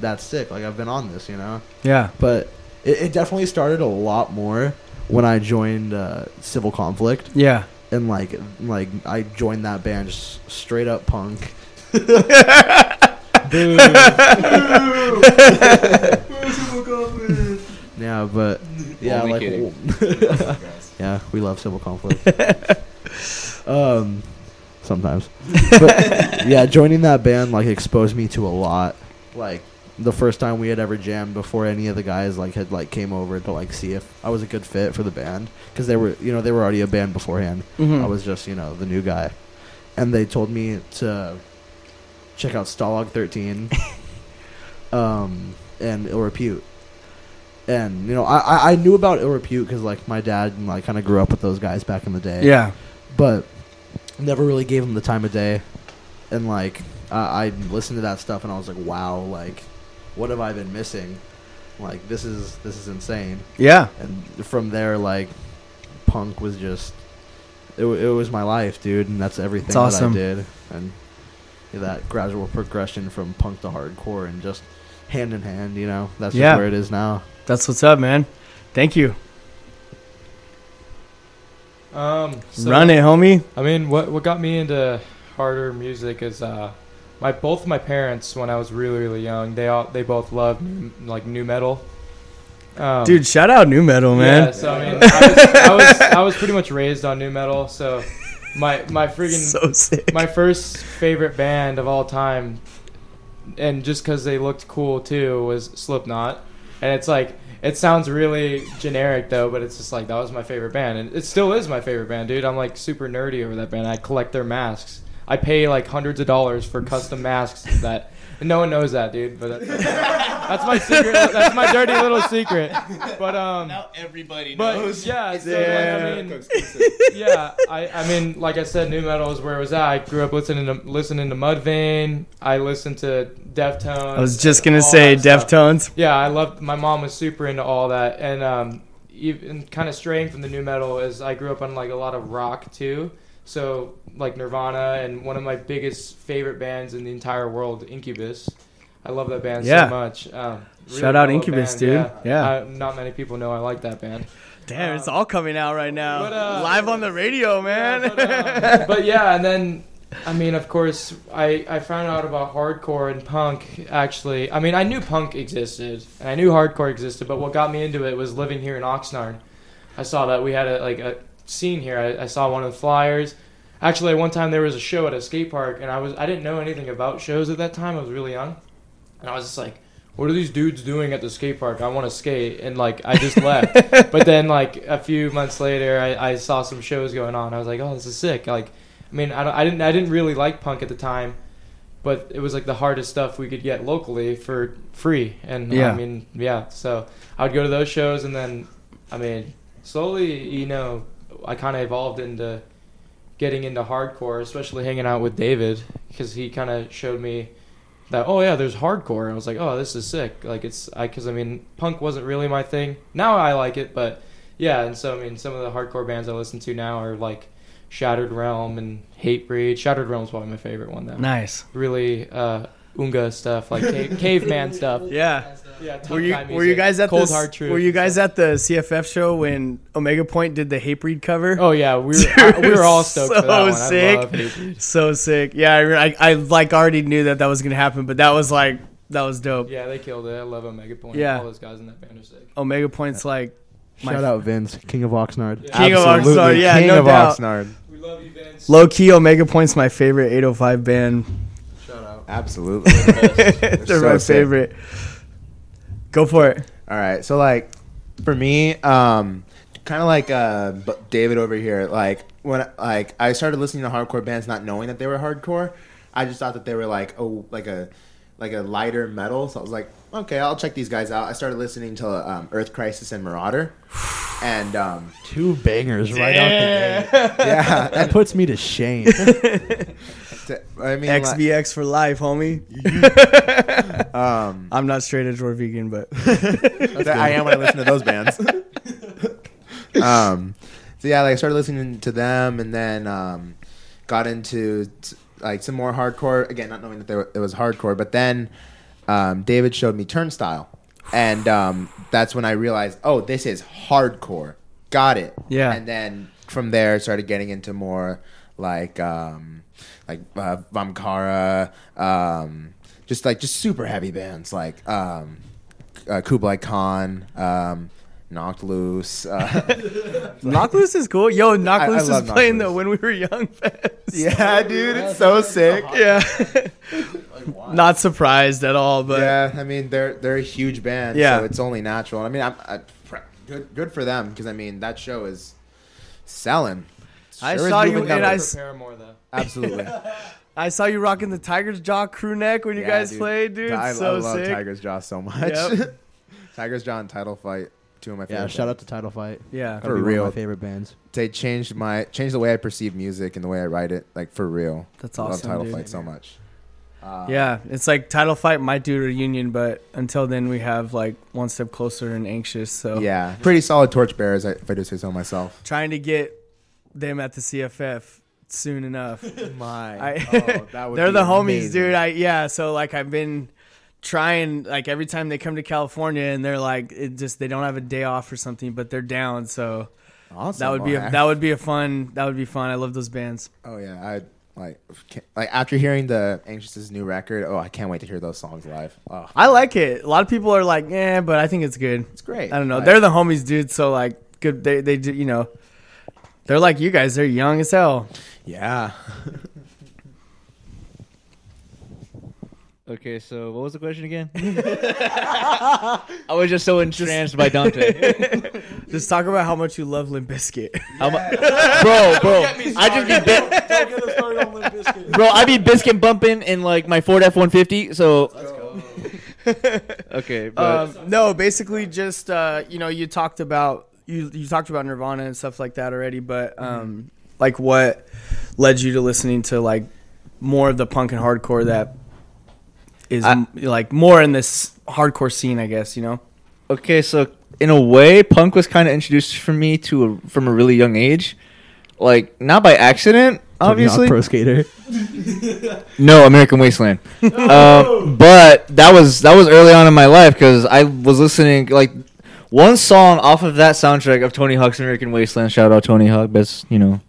Speaker 5: that's sick. Like I've been on this, you know.
Speaker 1: yeah
Speaker 5: But it, it definitely started a lot more when I joined uh, Civil Conflict,
Speaker 1: yeah
Speaker 5: and like like I joined that band just straight up punk. yeah, but yeah,
Speaker 6: Only
Speaker 5: like
Speaker 6: kidding.
Speaker 5: yeah, we love Civil Conflict. um, sometimes. But yeah, joining that band like exposed me to a lot. Like the first time we had ever jammed before any of the guys like had like came over to like see if I was a good fit for the band because they were you know they were already a band beforehand.
Speaker 1: Mhm.
Speaker 5: I was just you know the new guy, and they told me to check out Stalag Thirteen, um, and Ill Repute. And you know I I, knew about Ill Repute because like my dad and like kind of grew up with those guys back in the day
Speaker 1: Yeah.
Speaker 5: but never really gave them the time of day. And like I I listened to that stuff and I was like, wow, like what have I been missing? Like this is this is insane.
Speaker 1: Yeah.
Speaker 5: And from there, like punk was just it, it was my life, dude, and that's everything
Speaker 1: It's awesome.
Speaker 5: that I did. And that gradual progression from punk to hardcore and just hand in hand, you know, that's just
Speaker 1: Yeah.
Speaker 5: where it is now.
Speaker 1: That's what's up, man. Thank you.
Speaker 7: Um, so-
Speaker 1: Run it, homie.
Speaker 7: I mean, what what got me into harder music is uh, my both my parents when I was really really young. They all they both loved new, like nu metal. Um,
Speaker 1: Dude, shout out nu metal, man.
Speaker 7: Yeah, so I mean, I was, I was I was pretty much raised on nu metal. So my my freaking
Speaker 1: so sick.
Speaker 7: my first favorite band of all time, and just because they looked cool too, was Slipknot. And it's like it sounds really generic though, but it's just like that was my favorite band, and it still is my favorite band, dude. I'm like super nerdy over that band. I collect their masks. I pay like hundreds of dollars for custom masks that. And no one knows that, dude. But that's, that's my secret. That's my dirty little secret. But um, now
Speaker 2: everybody
Speaker 7: but yeah, so
Speaker 1: Yeah.
Speaker 7: like, I mean, yeah, I, I mean, like I said, nu metal is where it was at. I grew up listening to listening to Mudvayne. I listened to Deftones.
Speaker 1: I was just gonna say
Speaker 7: that stuff.
Speaker 1: Deftones.
Speaker 7: Yeah, I loved. My mom was super into all that, and um, even kind of straying from the nu metal is I grew up on like a lot of rock too. So like Nirvana and one of my biggest favorite bands in the entire world, Incubus. I love that band
Speaker 1: Yeah.
Speaker 7: so much. Um, really
Speaker 1: Shout out Incubus,
Speaker 7: band,
Speaker 1: dude. Yeah.
Speaker 7: Uh, not many people know I like that band.
Speaker 1: Damn, it's all coming out right now.
Speaker 7: But, uh,
Speaker 1: Live on the radio, man.
Speaker 7: but, um, but yeah, and then I mean, of course, I I found out about hardcore and punk. Actually, I mean, I knew punk existed and I knew hardcore existed, but what got me into it was living here in Oxnard. I saw that we had a like a scene here. I, I saw one of the flyers. Actually, one time there was a show at a skate park, and I was I didn't know anything about shows at that time. I was really young, and I was just like, "What are these dudes doing at the skate park? I want to skate." And like, I just left. but then like a few months later, I, I saw some shows going on. I was like, "Oh, this is sick!" Like, I mean, I, don't, I didn't I didn't really like punk at the time, but it was like the hardest stuff we could get locally for free. And
Speaker 1: Yeah.
Speaker 7: I mean, yeah. So I would go to those shows, and then I mean, slowly, you know, I kind of evolved into getting into hardcore, especially hanging out with David because he kind of showed me that oh yeah, there's hardcore. I was like, oh, this is sick. Like it's I because I mean, punk wasn't really my thing. Now I like it, but yeah. And so I mean, some of the hardcore bands I listen to now are like Shattered Realm and Hatebreed. Shattered Realm's probably my favorite one though.
Speaker 1: nice.
Speaker 7: Really uh, Unga stuff, like cave, caveman stuff.
Speaker 1: Yeah.
Speaker 7: Yeah,
Speaker 1: Were you
Speaker 7: tough guy
Speaker 1: were you guys at
Speaker 7: Cold
Speaker 1: the
Speaker 7: Hard Truth
Speaker 1: Were you guys at the CFF show when Omega Point did the Hatebreed cover?
Speaker 7: Oh yeah, we were I- we were all stoked
Speaker 1: So
Speaker 7: for that one.
Speaker 1: sick.
Speaker 7: I love
Speaker 1: So sick. Yeah, I, I I like already knew that that was gonna happen, but that was like that was dope.
Speaker 7: Yeah, they killed it. I love Omega Point.
Speaker 1: Yeah.
Speaker 7: all those guys in that band are sick.
Speaker 1: Omega Point's like My-
Speaker 5: Shout out Vince, King of Oxnard.
Speaker 7: Yeah.
Speaker 1: King of Oxnard, yeah,
Speaker 3: King
Speaker 1: no
Speaker 3: of
Speaker 1: doubt.
Speaker 3: Oxnard.
Speaker 7: We love you, Vince.
Speaker 1: low key. Omega Point's my favorite 805 band.
Speaker 7: Shout out.
Speaker 3: Absolutely.
Speaker 1: They're
Speaker 3: so
Speaker 1: my
Speaker 3: sick.
Speaker 1: favorite. Go for it.
Speaker 3: All right. So like for me, um, kind of like uh, David over here. Like when like I started listening to hardcore bands, not knowing that they were hardcore. I just thought that they were like oh like a like a lighter metal. So I was like, okay, I'll check these guys out. I started listening to um, Earth Crisis and Marauder, and um,
Speaker 5: Two bangers right out the gate.
Speaker 3: yeah,
Speaker 5: That puts me to shame.
Speaker 3: t- I mean, like,
Speaker 1: XBX for life, homie.
Speaker 3: um,
Speaker 1: I'm not straight edge or vegan, but
Speaker 3: I am when I listen to those bands. um, so yeah, like I started listening to them, and then um, got into t- like some more hardcore. Again, not knowing that there, it was hardcore, but then um, David showed me Turnstile, and um, that's when I realized, oh, this is hardcore. Got it.
Speaker 1: Yeah.
Speaker 3: And then from there, started getting into more like um, like uh, Vamachara, um, just like just super heavy bands like um, uh, Kublai Khan, um, Knocked Loose. Uh,
Speaker 1: Knock Loose is cool. Yo, Knock
Speaker 3: I- I
Speaker 1: Loose is playing
Speaker 3: Loose.
Speaker 1: the When We Were Young fest.
Speaker 3: yeah, dude, it's so sick.
Speaker 1: Yeah. Not surprised at all, but
Speaker 3: yeah, I mean they're they're a huge band,
Speaker 1: Yeah.
Speaker 3: so it's only natural. I mean, I'm, I, good good for them because I mean that show is selling.
Speaker 1: I
Speaker 3: Sure is
Speaker 1: saw you
Speaker 3: moving
Speaker 1: and
Speaker 3: the-
Speaker 1: I s-
Speaker 7: Paramore though.
Speaker 3: Absolutely.
Speaker 1: I saw you rocking the Tiger's Jaw crew neck when you
Speaker 3: Yeah,
Speaker 1: guys
Speaker 3: dude.
Speaker 1: played, dude.
Speaker 3: I,
Speaker 1: so
Speaker 3: I love
Speaker 1: sick.
Speaker 3: Tiger's Jaw so much.
Speaker 1: Yep.
Speaker 3: Tiger's Jaw and Title Fight, two of my favorite.
Speaker 5: Yeah, shout out
Speaker 3: bands.
Speaker 5: to Title Fight.
Speaker 1: Yeah.
Speaker 3: For
Speaker 5: be one
Speaker 3: real.
Speaker 5: of my favorite bands.
Speaker 3: They changed my changed the way I perceive music and the way I write it, like for real.
Speaker 1: That's
Speaker 3: I love Title
Speaker 1: dude.
Speaker 3: Fight so much. Uh,
Speaker 1: Yeah, it's like title fight might do a reunion, but until then we have like one step closer and anxious. So
Speaker 3: yeah, pretty solid torchbearers, if I do say so myself.
Speaker 1: trying to get them at the CFF soon enough.
Speaker 3: My,
Speaker 1: I-
Speaker 3: oh, that would
Speaker 1: They're
Speaker 3: be
Speaker 1: the homies,
Speaker 3: amazing.
Speaker 1: dude. I yeah. So like I've been trying like every time they come to California and they're like it just they don't have a day off or something, but they're down. So
Speaker 3: Awesome.
Speaker 1: that would be a, that would be a fun that would be fun. I love those bands.
Speaker 3: Oh yeah, I like like after hearing the Anxious's new record. Oh, I can't wait to hear those songs live. Oh,
Speaker 1: I like it. A lot of people are like, yeah, but I think it's good.
Speaker 3: it's great.
Speaker 1: I don't know.
Speaker 3: Like,
Speaker 1: They're the homies, dude. So like, good. They they do. You know, they're like you guys. They're young as hell.
Speaker 3: yeah.
Speaker 6: Okay, so what was the question again? I was just so entranced by Dante.
Speaker 1: Just talk about how much you love Limp Bizkit.
Speaker 6: How mu- bro, bro, I just be bi- bro, I be biscuit bumping in like my Ford F one fifty. So okay, but
Speaker 1: um, no, basically just uh, you know you talked about you you talked about Nirvana and stuff like that already, but um, like what led you to listening to like more of the punk and hardcore that is
Speaker 6: I-
Speaker 1: m- like more in this hardcore scene, I guess. You know.
Speaker 6: okay, so in a way, punk was kind of introduced for me to a, from a really young age, like not by accident, obviously.
Speaker 5: pro skater.
Speaker 6: No, American Wasteland. um, but that was that was early on in my life because I was listening like one song off of that soundtrack of Tony Hawk's American Wasteland. Shout out Tony Hawk, best you know,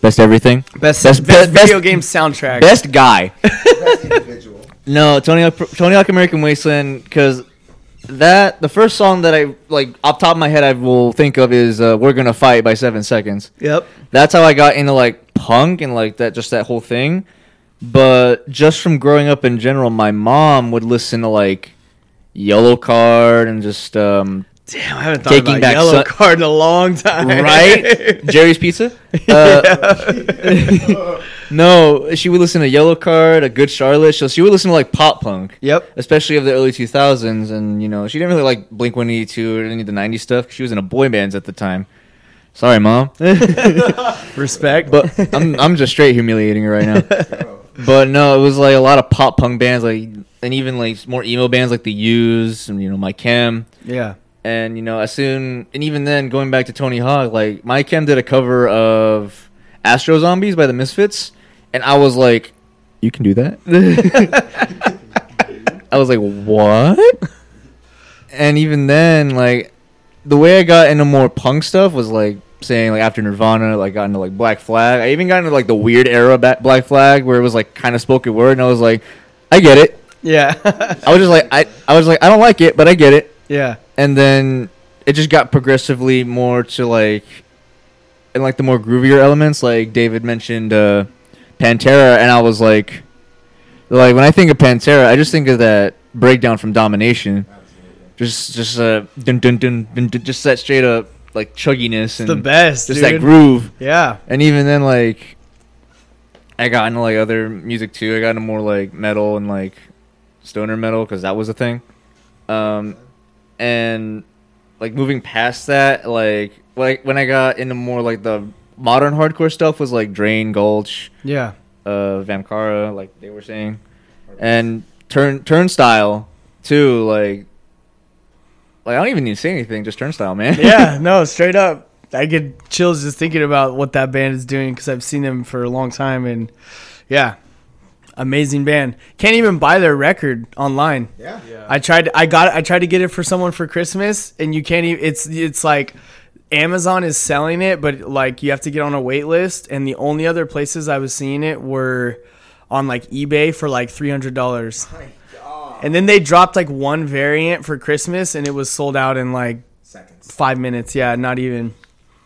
Speaker 6: best everything,
Speaker 1: Best
Speaker 6: Best-
Speaker 1: best,
Speaker 6: best-
Speaker 1: video game soundtrack.
Speaker 6: best guy.
Speaker 3: Best individual.
Speaker 6: No, Tony Hawk, Tony Hawk American Wasteland because that the first song that I like off top of my head I will think of is uh, "We're Gonna Fight" by Seven Seconds.
Speaker 1: Yep.
Speaker 6: that's how I got into like punk and like that just that whole thing. But just from growing up in general, my mom would listen to like Yellowcard and just um
Speaker 1: Damn, I haven't thought
Speaker 6: Taking
Speaker 1: about
Speaker 6: Back
Speaker 1: Yellow
Speaker 6: Sun-
Speaker 1: Card in a long time.
Speaker 6: right Jerry's Pizza. Uh, no, she would listen to Yellowcard, a Good Charlotte. So she would listen to like pop punk.
Speaker 1: Yep.
Speaker 6: Especially of the early 2000s, and you know she didn't really like Blink 182 or any of the 90s stuff. She was in a boy bands at the time. Sorry, mom.
Speaker 1: Respect.
Speaker 6: but I'm I'm just straight humiliating her right now. but no, it was like a lot of pop punk bands, like and even like more emo bands like the Used and you know My Chem.
Speaker 1: yeah.
Speaker 6: And you know, as soon and even then, going back to Tony Hawk, like My Chem did a cover of Astro Zombies by the Misfits, and I was like, "You can do that." I was like, "What?" And even then, like the way I got into more punk stuff was like saying like after Nirvana, like got into like Black Flag. I even got into like the weird era ba- Black Flag where it was like kind of spoken word, and I was like, "I get it."
Speaker 1: Yeah.
Speaker 6: I was just like, I I was like, I don't like it, but I get it
Speaker 1: yeah.
Speaker 6: And then it just got progressively more to like and like the more groovier elements like david mentioned uh pantera and i was like like when i think of pantera i just think of that breakdown from domination just just uh dun, dun, dun, dun, dun, just that straight up like chugginess and
Speaker 1: the best.
Speaker 6: just
Speaker 1: dude.
Speaker 6: that groove
Speaker 1: Yeah.
Speaker 6: and even then like i got into like other music too i got into more like metal and like stoner metal because that was a thing um and like moving past that like like when i got into more like the modern hardcore stuff was like drain gulch
Speaker 1: Yeah.
Speaker 6: uh Vamachara like they were saying and turn turnstile too like like i don't even need to say anything just turnstile man
Speaker 1: Yeah. No, straight up. I get chills just thinking about what that band is doing because I've seen them for a long time and yeah, amazing band. Can't even buy their record online.
Speaker 3: Yeah. yeah.
Speaker 1: I tried. I got. I tried to get it for someone for Christmas, and you can't even. It's it's like Amazon is selling it, but like you have to get on a wait list, and the only other places I was seeing it were on like eBay for like three hundred dollars. Oh my god. And then they dropped like one variant for Christmas, and it was sold out in like
Speaker 3: seconds.
Speaker 1: Five minutes, yeah, not even.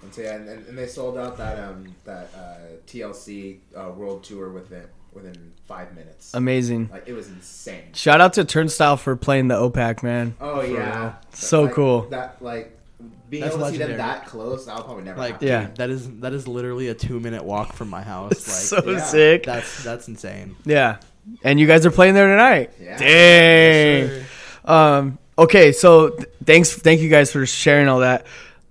Speaker 3: And, so, yeah, and, and, and they sold out that um that uh, TLC uh, world tour within within five minutes.
Speaker 1: Amazing.
Speaker 3: like it was insane.
Speaker 1: Shout out to Turnstile for playing the OPAC, man.
Speaker 3: Oh yeah,
Speaker 1: So
Speaker 3: Like,
Speaker 1: cool.
Speaker 3: That like being
Speaker 5: That's
Speaker 3: able to see them that close, I'll probably never.
Speaker 5: Like.
Speaker 1: Yeah.
Speaker 5: that is that is literally a two minute walk from my house. Like,
Speaker 1: so
Speaker 3: yeah.
Speaker 1: sick.
Speaker 5: that's that's insane.
Speaker 1: Yeah. And you guys are playing there tonight.
Speaker 3: Yeah.
Speaker 1: Dang.
Speaker 5: Sure.
Speaker 1: Um, okay, so th- thanks, thank you guys for sharing all that.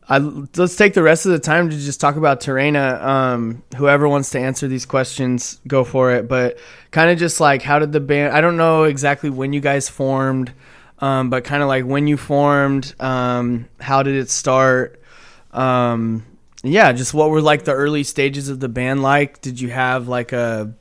Speaker 1: I, let's take the rest of the time to just talk about Terena. Um, whoever wants to answer these questions, go for it. But kind of just like, how did the band? I don't know exactly when you guys formed, um, but kind of like when you formed. Um, how did it start? Um, yeah, just what were like the early stages of the band like? Did you have like a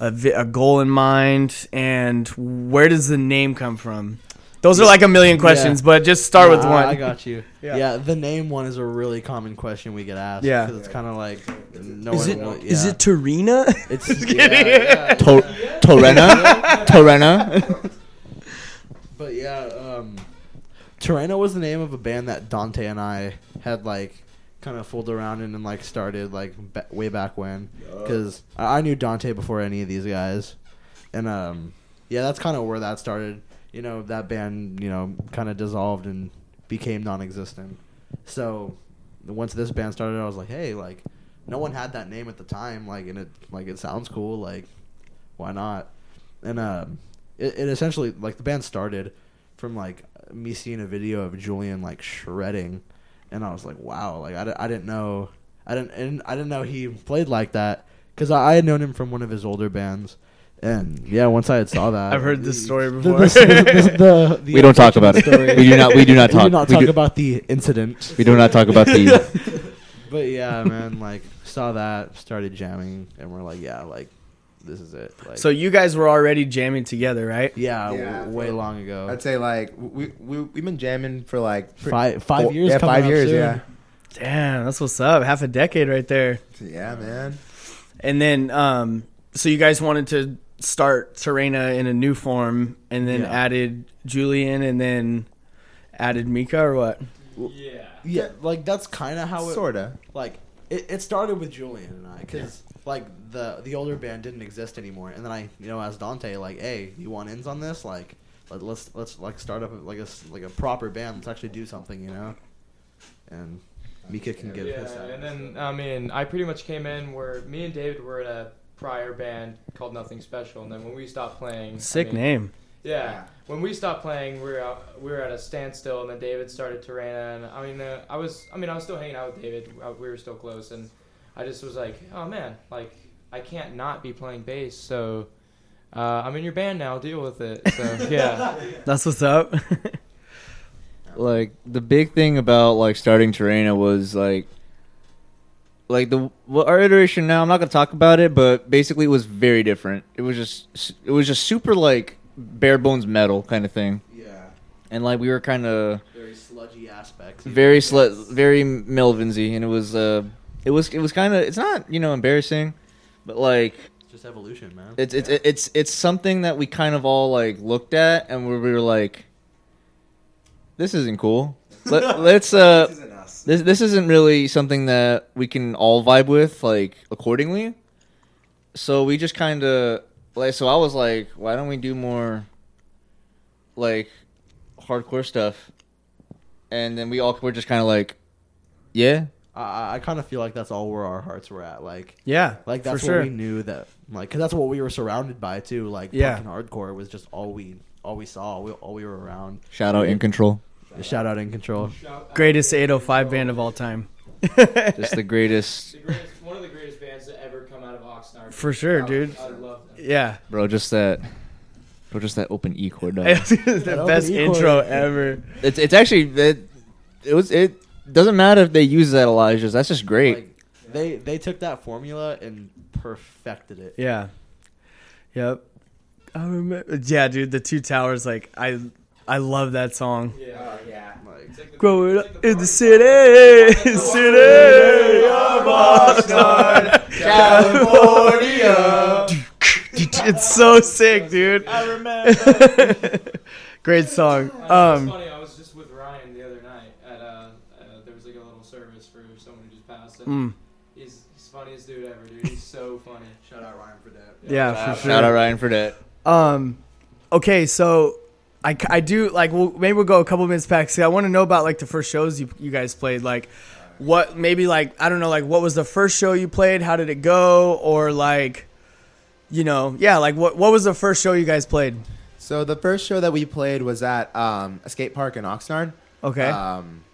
Speaker 1: a, a goal in mind, and where does the name come from? Those are like a million questions, but just start with one.
Speaker 5: I got you.
Speaker 1: Yeah.
Speaker 5: Yeah. the name one is a really common question we get asked.
Speaker 1: Yeah.
Speaker 5: 'cause it's kind of like no
Speaker 1: is
Speaker 5: one
Speaker 1: it
Speaker 5: really-
Speaker 1: is it Tarina?
Speaker 5: It's yeah, yeah,
Speaker 6: To- Torena? Torena?
Speaker 5: But yeah, um, Torreno was the name of a band that Dante and I had like kind of fooled around in and like started like ba- way back when because I-, I knew Dante before any of these guys, and um, yeah, that's kind of where that started. You know, that band you know kind of dissolved and became non-existent. So once this band started, I was like, hey, like no one had that name at the time, like and it like it sounds cool, like why not? And um, it, it essentially like the band started from like me seeing a video of Julian like shredding, and I was like, wow, like I, I didn't know, I didn't, I didn't know he played like that because I had known him from one of his older bands, and yeah, once I had saw that,
Speaker 1: I've heard this story before.
Speaker 5: the- the- the- the
Speaker 6: We don't talk about it. We do not- we do not
Speaker 5: We
Speaker 6: talk-
Speaker 5: do not
Speaker 6: we
Speaker 5: talk
Speaker 6: do-
Speaker 5: about the incident.
Speaker 6: We do not talk about the.
Speaker 5: But yeah, man, like saw that, started jamming, and we're like, yeah, like this is it. Like,
Speaker 1: so you guys were already jamming together, right?
Speaker 5: yeah,
Speaker 3: Yeah,
Speaker 5: w- way
Speaker 3: for-
Speaker 5: long ago.
Speaker 3: I'd say like we we we've been jamming for like pr-
Speaker 5: Five five
Speaker 3: four-
Speaker 5: years.
Speaker 3: Yeah,
Speaker 5: coming
Speaker 3: five years.
Speaker 5: soon.
Speaker 3: Yeah.
Speaker 1: Damn, that's what's up. Half a decade right there.
Speaker 3: Yeah, man.
Speaker 1: And then, um, so you guys wanted to start Serena in a new form, and then
Speaker 5: Yeah.
Speaker 1: added Julian, and then added Mika, or what?
Speaker 7: Yeah.
Speaker 5: Yeah, like that's kind of how it
Speaker 3: Sorta.
Speaker 5: like it, it started with Julian and I because like the the older band didn't exist anymore, and then I you know as Dante like, hey, you want ins on this? Like, let, let's let's like start up like a s- like a proper band. Let's actually do something, you know. And Mika can give
Speaker 7: Yeah,
Speaker 5: his side.
Speaker 7: and then I mean, I pretty much came in where me and David were at a prior band called Nothing Special, and then when we stopped playing, I
Speaker 1: Sick
Speaker 7: mean,
Speaker 1: name.
Speaker 7: Yeah, when we stopped playing, we were out, we were at a standstill, and then David started Terena, and I mean, uh, I was I mean, I was still hanging out with David. uh, We were still close, and I just was like, oh man, like I can't not be playing bass, so. Uh, I'm in your band now. Deal with it. So yeah,
Speaker 1: That's what's up.
Speaker 6: like the big thing about like starting Terena was like like the well, our iteration now I'm not gonna talk about it but basically it was very different it was just it was just super like bare bones metal kind of thing
Speaker 5: yeah,
Speaker 6: and like we were kind of
Speaker 5: very sludgy aspects.
Speaker 6: very sl- very Melvinsy and it was uh it was it was kind of it's not you know embarrassing but like
Speaker 5: just evolution, man.
Speaker 6: it's it's it's it's something that we kind of all like looked at and we were like this isn't cool Let, let's uh
Speaker 3: us.
Speaker 6: This this isn't really something that we can all vibe with like accordingly. So we just kind of like so I was like, why don't we do more like hardcore stuff? And then we all were just kind of like, yeah,
Speaker 5: I I kind of feel like that's all where our hearts were at. Like
Speaker 1: yeah,
Speaker 5: Like that's
Speaker 1: for
Speaker 5: what
Speaker 1: sure.
Speaker 5: we knew that like because that's what we were surrounded by too. Like
Speaker 1: Yeah.
Speaker 5: punk and hardcore was just all we all we saw, we, all we were around.
Speaker 6: shout out in control,
Speaker 5: Shout out in control.
Speaker 1: Greatest 805 band of all time.
Speaker 6: just the greatest,
Speaker 7: the greatest, one of the greatest bands to ever come out of Oxnard.
Speaker 1: For sure, dude.
Speaker 7: I love them.
Speaker 1: Yeah.
Speaker 6: bro. Just that, bro. Just that open E chord. dog.
Speaker 1: the
Speaker 5: open
Speaker 1: best
Speaker 5: E chord.
Speaker 1: intro ever.
Speaker 6: It's it's actually it, it was it doesn't matter if they use that Elijah's. That's just great.
Speaker 5: Like they they took that formula and perfected it.
Speaker 1: Yeah. Yep. I remember. Yeah, dude. The two towers. Like I, I love that song.
Speaker 7: Yeah.
Speaker 3: yeah.
Speaker 5: Like
Speaker 1: Growing up in the city, city of Oxnard, California. it's so sick, dude. I remember. Great song.
Speaker 7: Uh, it's
Speaker 1: Um,
Speaker 7: funny. I was just with Ryan the other night at uh, there was like a little service for someone who just passed. And
Speaker 1: Mm.
Speaker 7: he's he's funniest dude ever, dude. He's so funny.
Speaker 5: Shout out Ryan for that.
Speaker 1: Yeah,
Speaker 6: Shout-
Speaker 1: for sure.
Speaker 6: Shout out Ryan for that.
Speaker 1: Um, okay, so I, I do like well maybe we'll go a couple minutes back. See, I want to know about like the first shows you you guys played. Like, what maybe like I don't know like what was the first show you played? How did it go? Or like, you know, yeah, like what what was the first show you guys played?
Speaker 3: So the first show that we played was at um, a skate park in Oxnard.
Speaker 1: Okay.
Speaker 3: Um,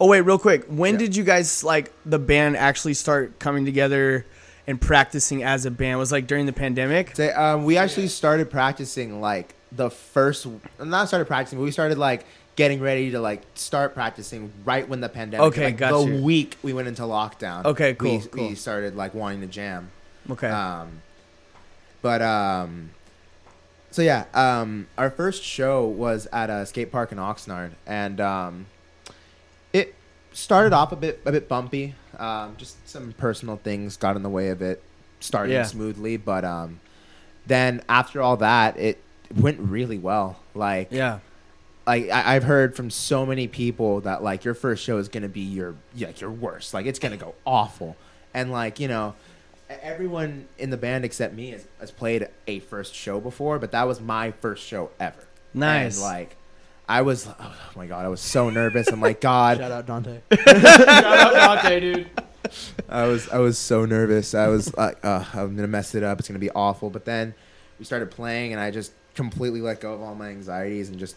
Speaker 1: oh wait, real quick, when
Speaker 3: yeah.
Speaker 1: did you guys like the band actually start coming together and practicing as a band? Was like during the pandemic?
Speaker 3: Say, um, we actually started practicing like the first, not started practicing, but we started like getting ready to like start practicing right when the pandemic.
Speaker 1: Okay,
Speaker 3: like,
Speaker 1: got
Speaker 3: The
Speaker 1: you.
Speaker 3: week we went into lockdown.
Speaker 1: Okay, cool,
Speaker 3: We,
Speaker 1: cool.
Speaker 3: we started like wanting to jam.
Speaker 1: Okay.
Speaker 3: Um, but um, so yeah, um, our first show was at a skate park in Oxnard, and um, it started off a bit a bit bumpy. Um, just some personal things got in the way of it starting
Speaker 1: Yeah.
Speaker 3: smoothly, but um, then after all that, it went really well. Like
Speaker 1: yeah.
Speaker 3: like I, I've heard from so many people that like your first show is gonna be your yeah, like your worst. Like it's gonna go awful, and like you know, everyone in the band except me has, has played a first show before, but that was my first show ever.
Speaker 1: Nice.
Speaker 3: And like, I was oh my god, I was so nervous. I'm like God,
Speaker 5: Shout out Dante.
Speaker 7: Shout out Dante, dude.
Speaker 3: I was I was so nervous. I was like, uh, I'm gonna mess it up. It's gonna be awful. But then we started playing, and I just completely let go of all my anxieties and just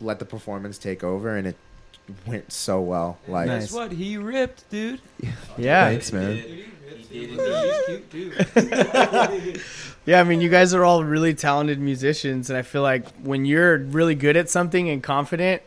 Speaker 3: let the performance take over, and it went so well. Like,
Speaker 1: Nice.
Speaker 7: Guess what? He ripped, dude.
Speaker 1: Yeah.
Speaker 3: thanks, man.
Speaker 7: Dude, he ripped. He's cute.
Speaker 1: Yeah, I mean, you guys are all really talented musicians, and I feel like when you're really good at something and confident,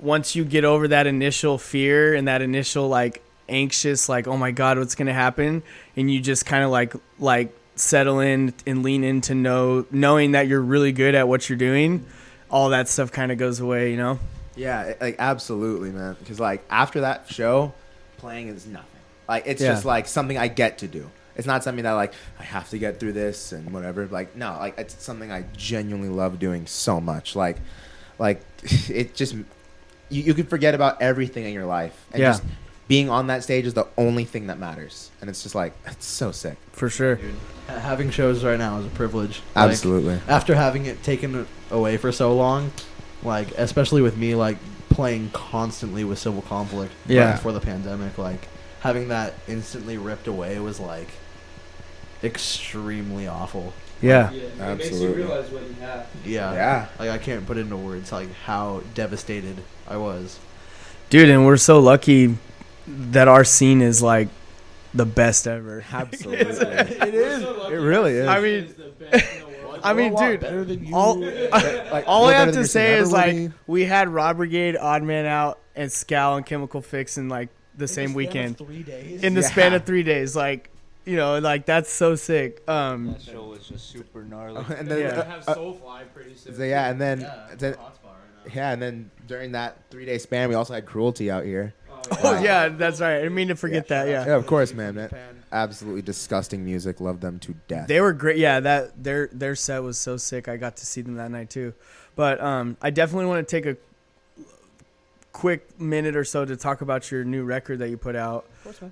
Speaker 1: once you get over that initial fear and that initial like anxious, like oh my god, what's gonna happen, and you just kind of like like settle in and lean into know knowing that you're really good at what you're doing, all that stuff kind of goes away, you know.
Speaker 3: Yeah, like absolutely, man. Because like after that show, playing is nothing. Like it's
Speaker 1: Yeah.
Speaker 3: just like something I get to do. It's not something that like I have to get through this and whatever. Like no, like it's something I genuinely love doing so much. Like, like it just you, you can forget about everything in your life and
Speaker 1: Yeah.
Speaker 3: just being on that stage is the only thing that matters. And it's just like it's so sick.
Speaker 1: For sure.
Speaker 5: Ha- Having shows right now is a privilege. Like,
Speaker 3: Absolutely.
Speaker 5: after having it taken away for so long, like especially with me like playing constantly with civil conflict right
Speaker 1: Yeah.
Speaker 5: before the pandemic, like having that instantly ripped away was like extremely awful.
Speaker 1: Yeah.
Speaker 7: Yeah, it makes you
Speaker 3: Absolutely.
Speaker 7: realize what you have.
Speaker 5: Yeah.
Speaker 3: Yeah.
Speaker 5: Like I can't put into words like how devastated I was.
Speaker 1: Dude, and we're so lucky that our scene is like the best ever.
Speaker 3: Absolutely.
Speaker 7: it
Speaker 3: is. It really is.
Speaker 1: I mean, I mean, dude,
Speaker 5: than you.
Speaker 1: all
Speaker 3: like,
Speaker 1: all I have to say is like we had Rob Brigade, Odd Man Out, and Scowl and Chemical Fix in like the same weekend
Speaker 5: Three days.
Speaker 1: in the span of three days. Like, you know, like that's so sick. Um,
Speaker 6: That show was just super gnarly.
Speaker 3: and then
Speaker 1: Yeah.
Speaker 7: have
Speaker 3: uh,
Speaker 7: Soulfly pretty soon.
Speaker 3: so yeah, and then
Speaker 5: Yeah,
Speaker 3: then yeah, and then during that three day span, we also had cruelty out here.
Speaker 1: Oh yeah, that's right. I didn't mean to forget that. Yeah.
Speaker 3: Yeah, of course, man. man. Absolutely disgusting music. Love them to death.
Speaker 1: They were great. Yeah, that their their set was so sick. I got to see them that night too. But um, I definitely want to take a quick minute or so to talk about your new record that you put out.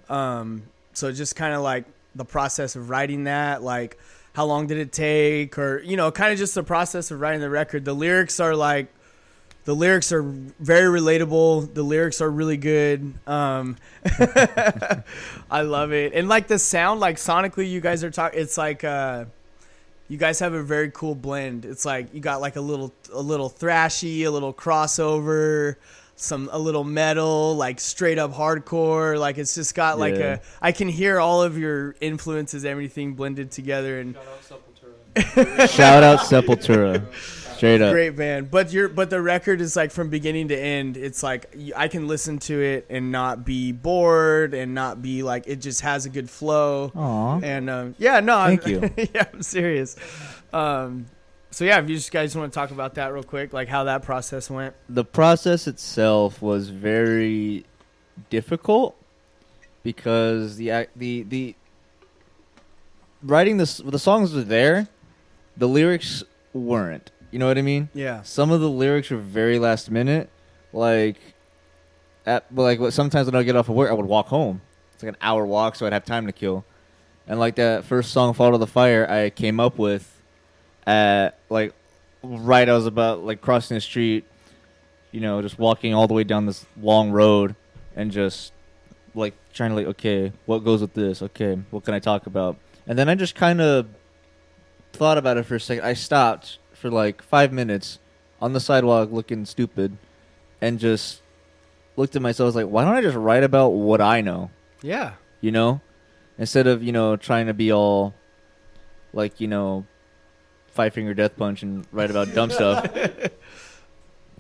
Speaker 1: Um, so just kind of like the process of writing that, like how long did it take, or you know, kind of just the process of writing the record. The lyrics are like. The lyrics are very relatable. The lyrics are really good. Um, I love it, and like the sound, like sonically, you guys are talking. It's like uh, you guys have a very cool blend. It's like you got like a little, a little thrashy, a little crossover, some a little metal, like straight up hardcore. Like it's just got like
Speaker 6: Yeah.
Speaker 1: a. I can hear all of your influences, everything blended together, and
Speaker 6: Shout out Sepultura. Straight up.
Speaker 1: great band. But your but the record is like from beginning to end. It's like I can listen to it and not be bored and not be like it just has a good flow.
Speaker 6: Aw.
Speaker 1: And um, yeah, no, I'm,
Speaker 6: Thank you.
Speaker 1: yeah, I'm serious. Um, so yeah, if you just guys want to talk about that real quick, like how that process went.
Speaker 6: the process itself was very difficult because the the the writing the s- the songs were there, the lyrics weren't. You know what I mean?
Speaker 1: Yeah.
Speaker 6: Some of the lyrics were very last minute. Like at like what- sometimes when I get off of work, I would walk home. It's like an hour walk, so I'd have time to kill. And like that first song, "Fall to the Fire," I came up with at like right. I was about like crossing the street, you know, just walking all the way down this long road, and just like trying to like, okay, what goes with this? Okay, what can I talk about? And then I just kind of thought about it for a second. I stopped for like five minutes on the sidewalk, looking stupid, and just looked at myself. I was like, why don't I just write about what I know?
Speaker 1: Yeah.
Speaker 6: you know instead of you know trying to be all like you know five finger death punch and write about dumb stuff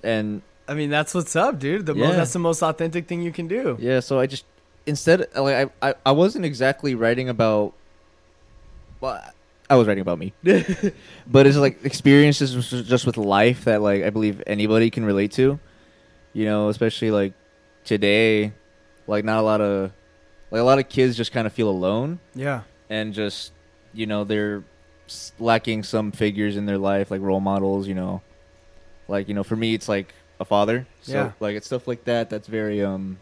Speaker 6: and
Speaker 1: I mean, that's what's up, dude. The
Speaker 6: Yeah.
Speaker 1: most, that's the most authentic thing you can do.
Speaker 6: yeah so i just instead like i i, I wasn't exactly writing about well i was writing about me but it's like experiences just- with life that like i believe anybody can relate to you know especially like today like not a lot of like a lot of kids just kind of feel alone
Speaker 1: Yeah.
Speaker 6: and just you know they're lacking some figures in their life like role models you know like you know for me it's like a father so
Speaker 1: Yeah.
Speaker 6: like it's stuff like that that's very um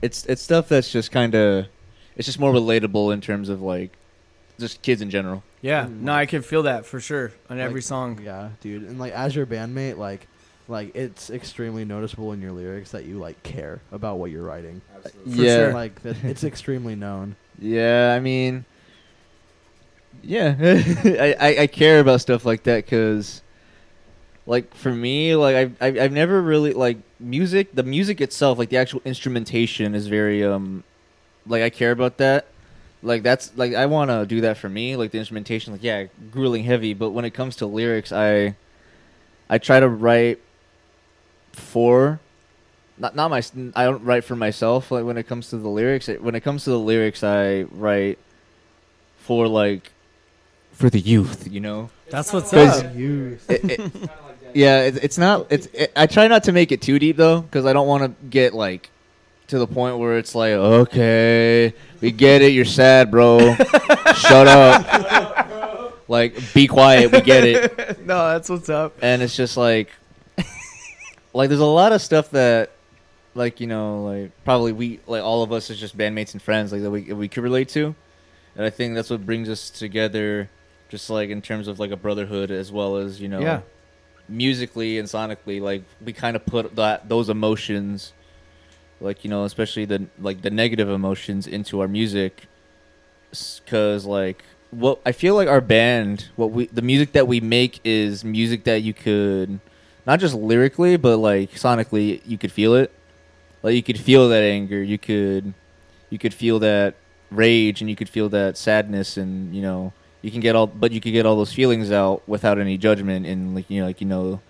Speaker 6: it's it's stuff that's just kind of it's just more relatable in terms of like just kids in general
Speaker 1: Yeah.
Speaker 5: Mm.
Speaker 1: No, I can feel that for sure on every
Speaker 5: Like,
Speaker 1: song.
Speaker 5: Yeah, dude. And like as your bandmate, like like it's extremely noticeable in your lyrics that you like care about what you're writing.
Speaker 1: For
Speaker 6: yeah
Speaker 1: sure.
Speaker 5: Like that it's extremely known.
Speaker 6: yeah i mean yeah I, I i care about stuff like that because like for me like I've, I've i've never really like music the music itself like the actual instrumentation is very um like i care about that like that's like i want to do that for me like the instrumentation like yeah grueling heavy but when it comes to lyrics i i try to write for not not my i don't write for myself like when it comes to the lyrics it, when it comes to the lyrics i write for like for the youth you know
Speaker 1: That's what's
Speaker 6: Because-
Speaker 1: up.
Speaker 5: You
Speaker 6: it, it, yeah, it, it's not. It's. It, I try not to make it too deep though, because I don't want to get like to the point where it's like, okay, we get it. You're sad, bro. Shut up. Like, be quiet. We get it.
Speaker 1: no, that's what's up.
Speaker 6: And it's just like, like there's a lot of stuff that, like you know, like probably we like all of us as just bandmates and friends like that we we could relate to, and I think that's what brings us together, just like in terms of like a brotherhood as well as you know
Speaker 1: Yeah.
Speaker 6: musically and sonically like we kind of put that those emotions like you know especially the like the negative emotions into our music. Because like what i feel like our band what we the music that we make is music that you could not just lyrically but like sonically you could feel it. Like you could feel that anger. You could you could feel that rage and you could feel that sadness and you know you can get all but you could get all those feelings out without any judgment and like you know like you know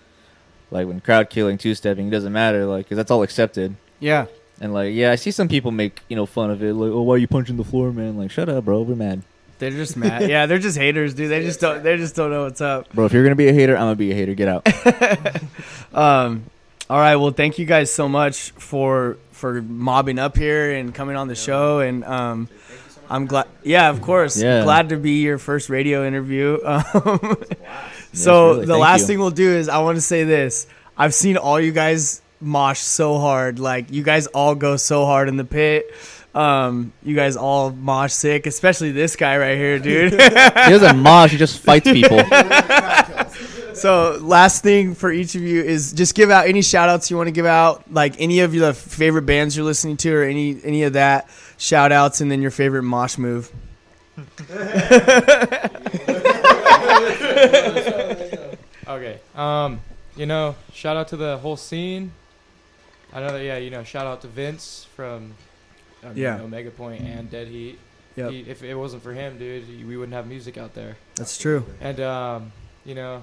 Speaker 6: like when crowd killing two stepping it doesn't matter like because that's all accepted
Speaker 1: Yeah.
Speaker 6: and like yeah i see some people make you know fun of it like oh why are you punching the floor man like shut up bro we're mad
Speaker 1: They're just mad. yeah, they're just haters, dude. They just don't. They just don't know what's up.
Speaker 6: bro if you're gonna be a hater i'm gonna be a hater get out
Speaker 1: Um, all right. Well, thank you guys so much for for mobbing up here and coming on the show. And um, I'm glad. Yeah, of course.
Speaker 6: Yeah.
Speaker 1: Glad to be your first radio interview. Um, so
Speaker 6: really.
Speaker 1: the
Speaker 6: Thank
Speaker 1: last
Speaker 6: you.
Speaker 1: thing we'll do is I want to say this. I've seen all you guys mosh so hard. Like you guys all go so hard in the pit. Um, you guys all mosh sick, especially this guy right here, dude.
Speaker 6: he doesn't mosh he just fights people
Speaker 1: So, last thing for each of you is just give out any shout outs you want to give out, like any of your favorite bands you're listening to, or any any of that shout outs, and then your favorite mosh move.
Speaker 7: Okay. Um, you know, shout out to the whole scene. I know that. Yeah, you know, shout out to Vince from um,
Speaker 1: Yeah.
Speaker 7: you know, Mega Point and Dead Heat.
Speaker 1: Yep.
Speaker 7: He, if it wasn't for him, dude, we wouldn't have music out there.
Speaker 1: That's true.
Speaker 7: And um, you know,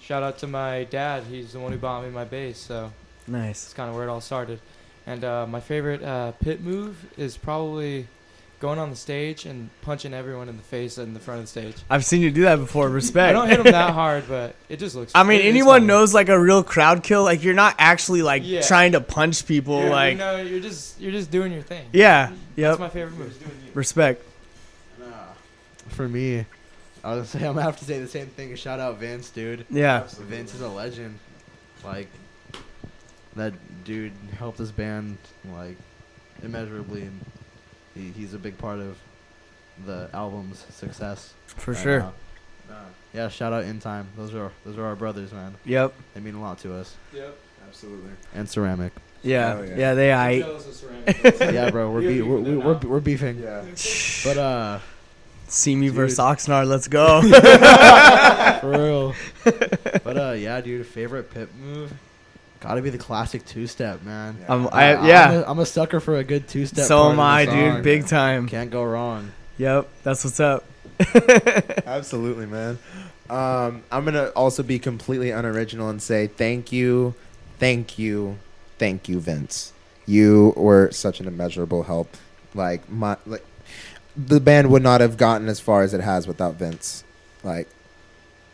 Speaker 7: shout out to my dad. He's the one who bought me my bass. So
Speaker 1: Nice.
Speaker 7: that's kind of where it all started. And uh, my favorite uh, pit move is probably going on the stage and punching everyone in the face in the front of the stage.
Speaker 1: I've seen you do that before. Respect.
Speaker 7: I don't hit them that hard, but it just looks.
Speaker 1: I mean,
Speaker 7: it-
Speaker 1: anyone knows like a real crowd kill. Like you're not actually like
Speaker 7: Yeah.
Speaker 1: trying to punch people.
Speaker 7: You're,
Speaker 1: like
Speaker 7: you know, you're just you're just doing your thing.
Speaker 1: yeah,
Speaker 7: That's
Speaker 1: yep.
Speaker 7: my favorite move.
Speaker 1: Respect.
Speaker 5: for me, I was gonna say I'm gonna have to say the same thing. Shout out Vince, dude.
Speaker 1: Yeah.
Speaker 5: Vince is a legend. Like that dude helped this band like immeasurably, and he, he's a big part of the album's success.
Speaker 1: For
Speaker 5: right
Speaker 1: sure.
Speaker 5: now. Uh, yeah, shout out in time. Those are those are our brothers, man.
Speaker 1: Yep.
Speaker 5: They mean a lot to us.
Speaker 7: Yep.
Speaker 3: Absolutely.
Speaker 5: And ceramic.
Speaker 1: Yeah.
Speaker 3: Hell
Speaker 1: yeah.
Speaker 3: yeah.
Speaker 1: They I.
Speaker 7: Jealous of ceramic.
Speaker 5: yeah, bro, we're be- we're,
Speaker 7: beefing
Speaker 5: we're, we're, we're beefing.
Speaker 3: Yeah.
Speaker 5: But uh,
Speaker 1: Simi
Speaker 5: Dude.
Speaker 1: versus Oxnard. Let's go.
Speaker 5: for real. but uh, yeah, dude, favorite pip move. Gotta be the classic two step, man.
Speaker 3: Yeah.
Speaker 1: I'm, I,
Speaker 5: I'm a, I'm a sucker for a good two step.
Speaker 1: So am I, dude. Big time.
Speaker 5: Can't go wrong.
Speaker 1: Yep. That's what's up.
Speaker 3: Absolutely, man. Um, I'm gonna also be completely unoriginal and say thank you, thank you, thank you, Vince. You were such an immeasurable help. Like my like, the band would not have gotten as far as it has without Vince. Like,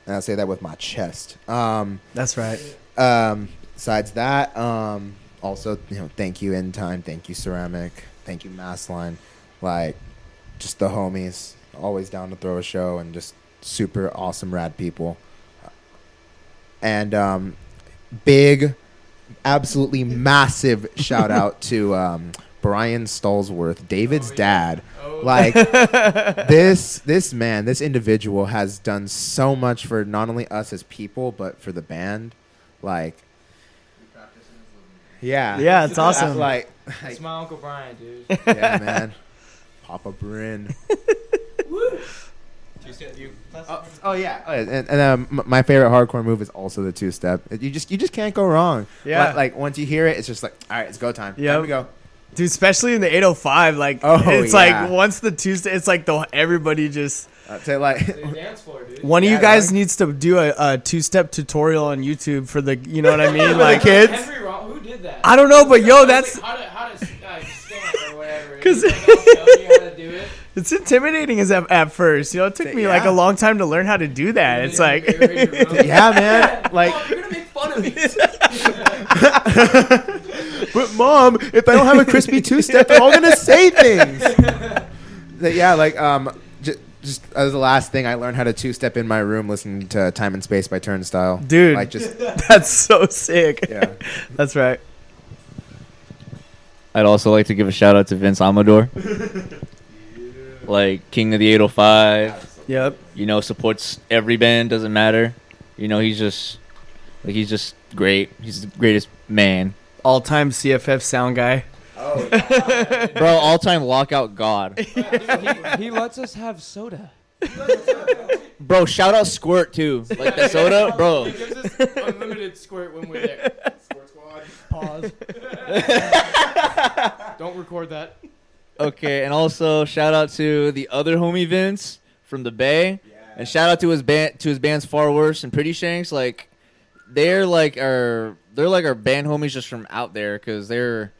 Speaker 3: and I say that with my chest. Um,
Speaker 1: That's right.
Speaker 3: um, besides that, um, also you know, thank you in time, thank you ceramic, thank you Massline, like just the homies, always down to throw a show and just super awesome rad people. And um, big, absolutely massive shout out to um, Brian Stallsworth, David's
Speaker 7: Oh, yeah.
Speaker 3: dad.
Speaker 7: Oh,
Speaker 3: Like this this man, this individual has done so much for not only us as people, but for the band. Like Yeah.
Speaker 1: Yeah, it's awesome.
Speaker 3: Like
Speaker 7: it's my Uncle Brian, dude.
Speaker 3: yeah, man. Papa Bryn. Oh, oh yeah, oh, and, and um, my favorite hardcore move is also the two step. You just you just can't go wrong.
Speaker 1: Yeah.
Speaker 3: like, like, once you hear it, it's just like all right, it's go time. Yeah, we go.
Speaker 1: Dude, especially in the 805, like
Speaker 3: Oh,
Speaker 1: it's
Speaker 3: yeah.
Speaker 1: like once the Tuesday, it's like the everybody just
Speaker 3: Uh, to like
Speaker 7: dance floor, dude.
Speaker 1: one of
Speaker 3: Yeah,
Speaker 1: you guys
Speaker 3: like-
Speaker 1: needs to do a, a two step tutorial on YouTube for the, you know what I mean?
Speaker 3: the
Speaker 1: like
Speaker 3: kids.
Speaker 7: Henry Ron- who did that?
Speaker 1: I don't know, but yo, that's
Speaker 7: like, how to how to uh, stand or whatever.
Speaker 1: 'Cause-
Speaker 7: He's like, I'll tell you how to do it.
Speaker 1: it's intimidating as at, at first. You know, it took me like a long time to learn how to do that. It's like
Speaker 3: yeah, man. Like,
Speaker 7: oh, you're gonna make fun of me.
Speaker 3: but mom, if I don't have a crispy two step, they're all gonna say things. That- yeah, like um, just, just as the last thing, I learned how to two step in my room listening to "Time and Space" by Turnstile.
Speaker 1: Dude.
Speaker 3: like just
Speaker 1: that's so sick.
Speaker 3: yeah.
Speaker 1: That's right.
Speaker 6: I'd also like to give a shout out to Vince Amador. like King of the 805.
Speaker 1: Yep.
Speaker 6: You know, supports every band, doesn't matter. You know, he's just like he's just great. He's the greatest man.
Speaker 1: All time CFF sound guy.
Speaker 6: Oh, Bro, all time lockout god.
Speaker 7: he, he lets us have soda.
Speaker 6: Bro, shout out Squirt too. Like the soda, bro.
Speaker 7: He gives us unlimited squirt when we're there. Squirt squad. Pause. Don't record that.
Speaker 6: Okay, and also shout out to the other homie Vince from the Bay, and shout out to his band to his bands Far Worse and Pretty Shanks. Like they're like our they're like our band homies just from out there because they're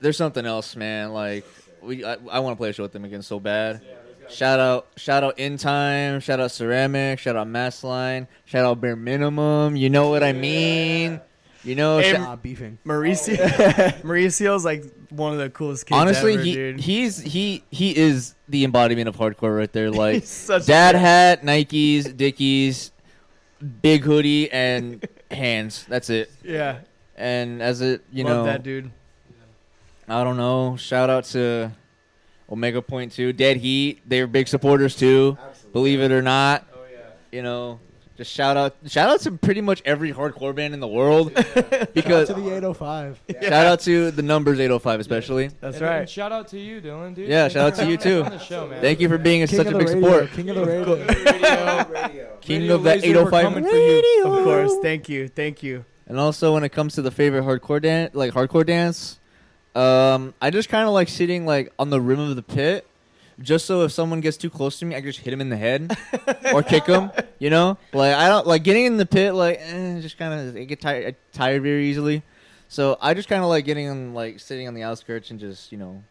Speaker 6: they're something else, man. Like we I, I want to play a show with them again so bad. Shout out, shout out in time, shout out ceramic, shout out mass line, shout out bare minimum. You know what I mean? You know,
Speaker 1: Hey,
Speaker 6: sha-
Speaker 5: Ah, beefing.
Speaker 1: Mauricio Mauricio's like one of the coolest kids
Speaker 6: honestly,
Speaker 1: ever,
Speaker 6: he
Speaker 1: dude.
Speaker 6: he's he he is the embodiment of hardcore right there. Like
Speaker 1: He's such a
Speaker 6: dad
Speaker 1: good-
Speaker 6: hat, Nikes, Dickies, big hoodie, and hands. That's it.
Speaker 1: Yeah.
Speaker 6: And as it you
Speaker 1: Love
Speaker 6: know,
Speaker 1: that dude.
Speaker 6: I don't know. Shout out to Omega Point Two, Dead Heat. They're big supporters too. Believe it or not,
Speaker 7: Oh yeah.
Speaker 6: you know. Just shout out, shout out to pretty much every hardcore band in the world, because shout out
Speaker 5: to the 805.
Speaker 6: shout out to the numbers 805 especially.
Speaker 1: That's
Speaker 7: And-
Speaker 1: right.
Speaker 7: And shout out to you, Dylan, dude.
Speaker 6: Yeah,
Speaker 7: Thank
Speaker 6: shout out
Speaker 7: for
Speaker 6: to you,
Speaker 7: having us
Speaker 6: too.
Speaker 7: The show, man.
Speaker 6: Thank you for being
Speaker 5: King
Speaker 6: such
Speaker 5: of
Speaker 6: a
Speaker 5: the
Speaker 6: big
Speaker 5: radio,
Speaker 6: support.
Speaker 5: King of the radio.
Speaker 6: King
Speaker 7: Radio
Speaker 6: of that
Speaker 7: Laser, we're
Speaker 6: 805
Speaker 7: coming for you.
Speaker 1: Of course. Thank you. Thank you.
Speaker 6: And also, when it comes to the favorite hardcore dance, like hardcore dance, um, I just kind of like sitting like on the rim of the pit, just so if someone gets too close to me, I can just hit him in the head or kick him. You know, like I don't like getting in the pit. Like, eh, just kind of I get tired, tired very easily. So I just kind of like getting on like sitting on the outskirts and just you know,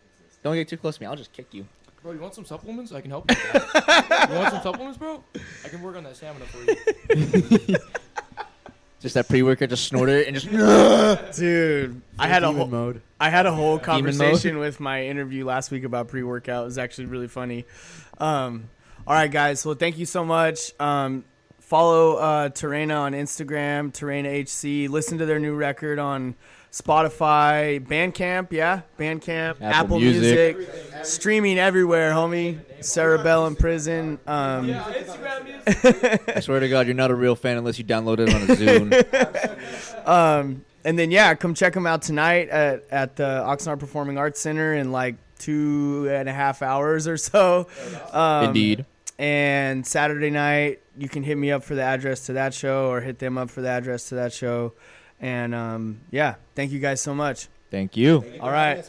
Speaker 6: don't get too close to me. I'll just kick you.
Speaker 7: Bro, you want some supplements? I can help you. you want some supplements, bro? I can work on that stamina for you.
Speaker 6: Just that pre workout, just snort it and just.
Speaker 1: Dude, I had a whole
Speaker 5: mode.
Speaker 1: I had a whole conversation with my interview last week about pre-workout. It was actually really funny. Um, all right, guys. Well, thank you so much. Um, follow uh, Terena on Instagram, Terena HC. Listen to their new record on Spotify, Bandcamp, yeah, Bandcamp, Apple,
Speaker 6: Apple
Speaker 1: Music.
Speaker 6: Music.
Speaker 1: streaming everywhere, homie. Sarah Bell in prison. Um,
Speaker 6: I swear to God, you're not a real fan unless you download it on a Zune.
Speaker 1: um, and then yeah, come check them out tonight at at the Oxnard Performing Arts Center in like two and a half hours or so. Um,
Speaker 6: Indeed.
Speaker 1: And Saturday night, you can hit me up for the address to that show, or hit them up for the address to that show. And um, yeah, thank you guys so much.
Speaker 6: Thank you.
Speaker 1: All right.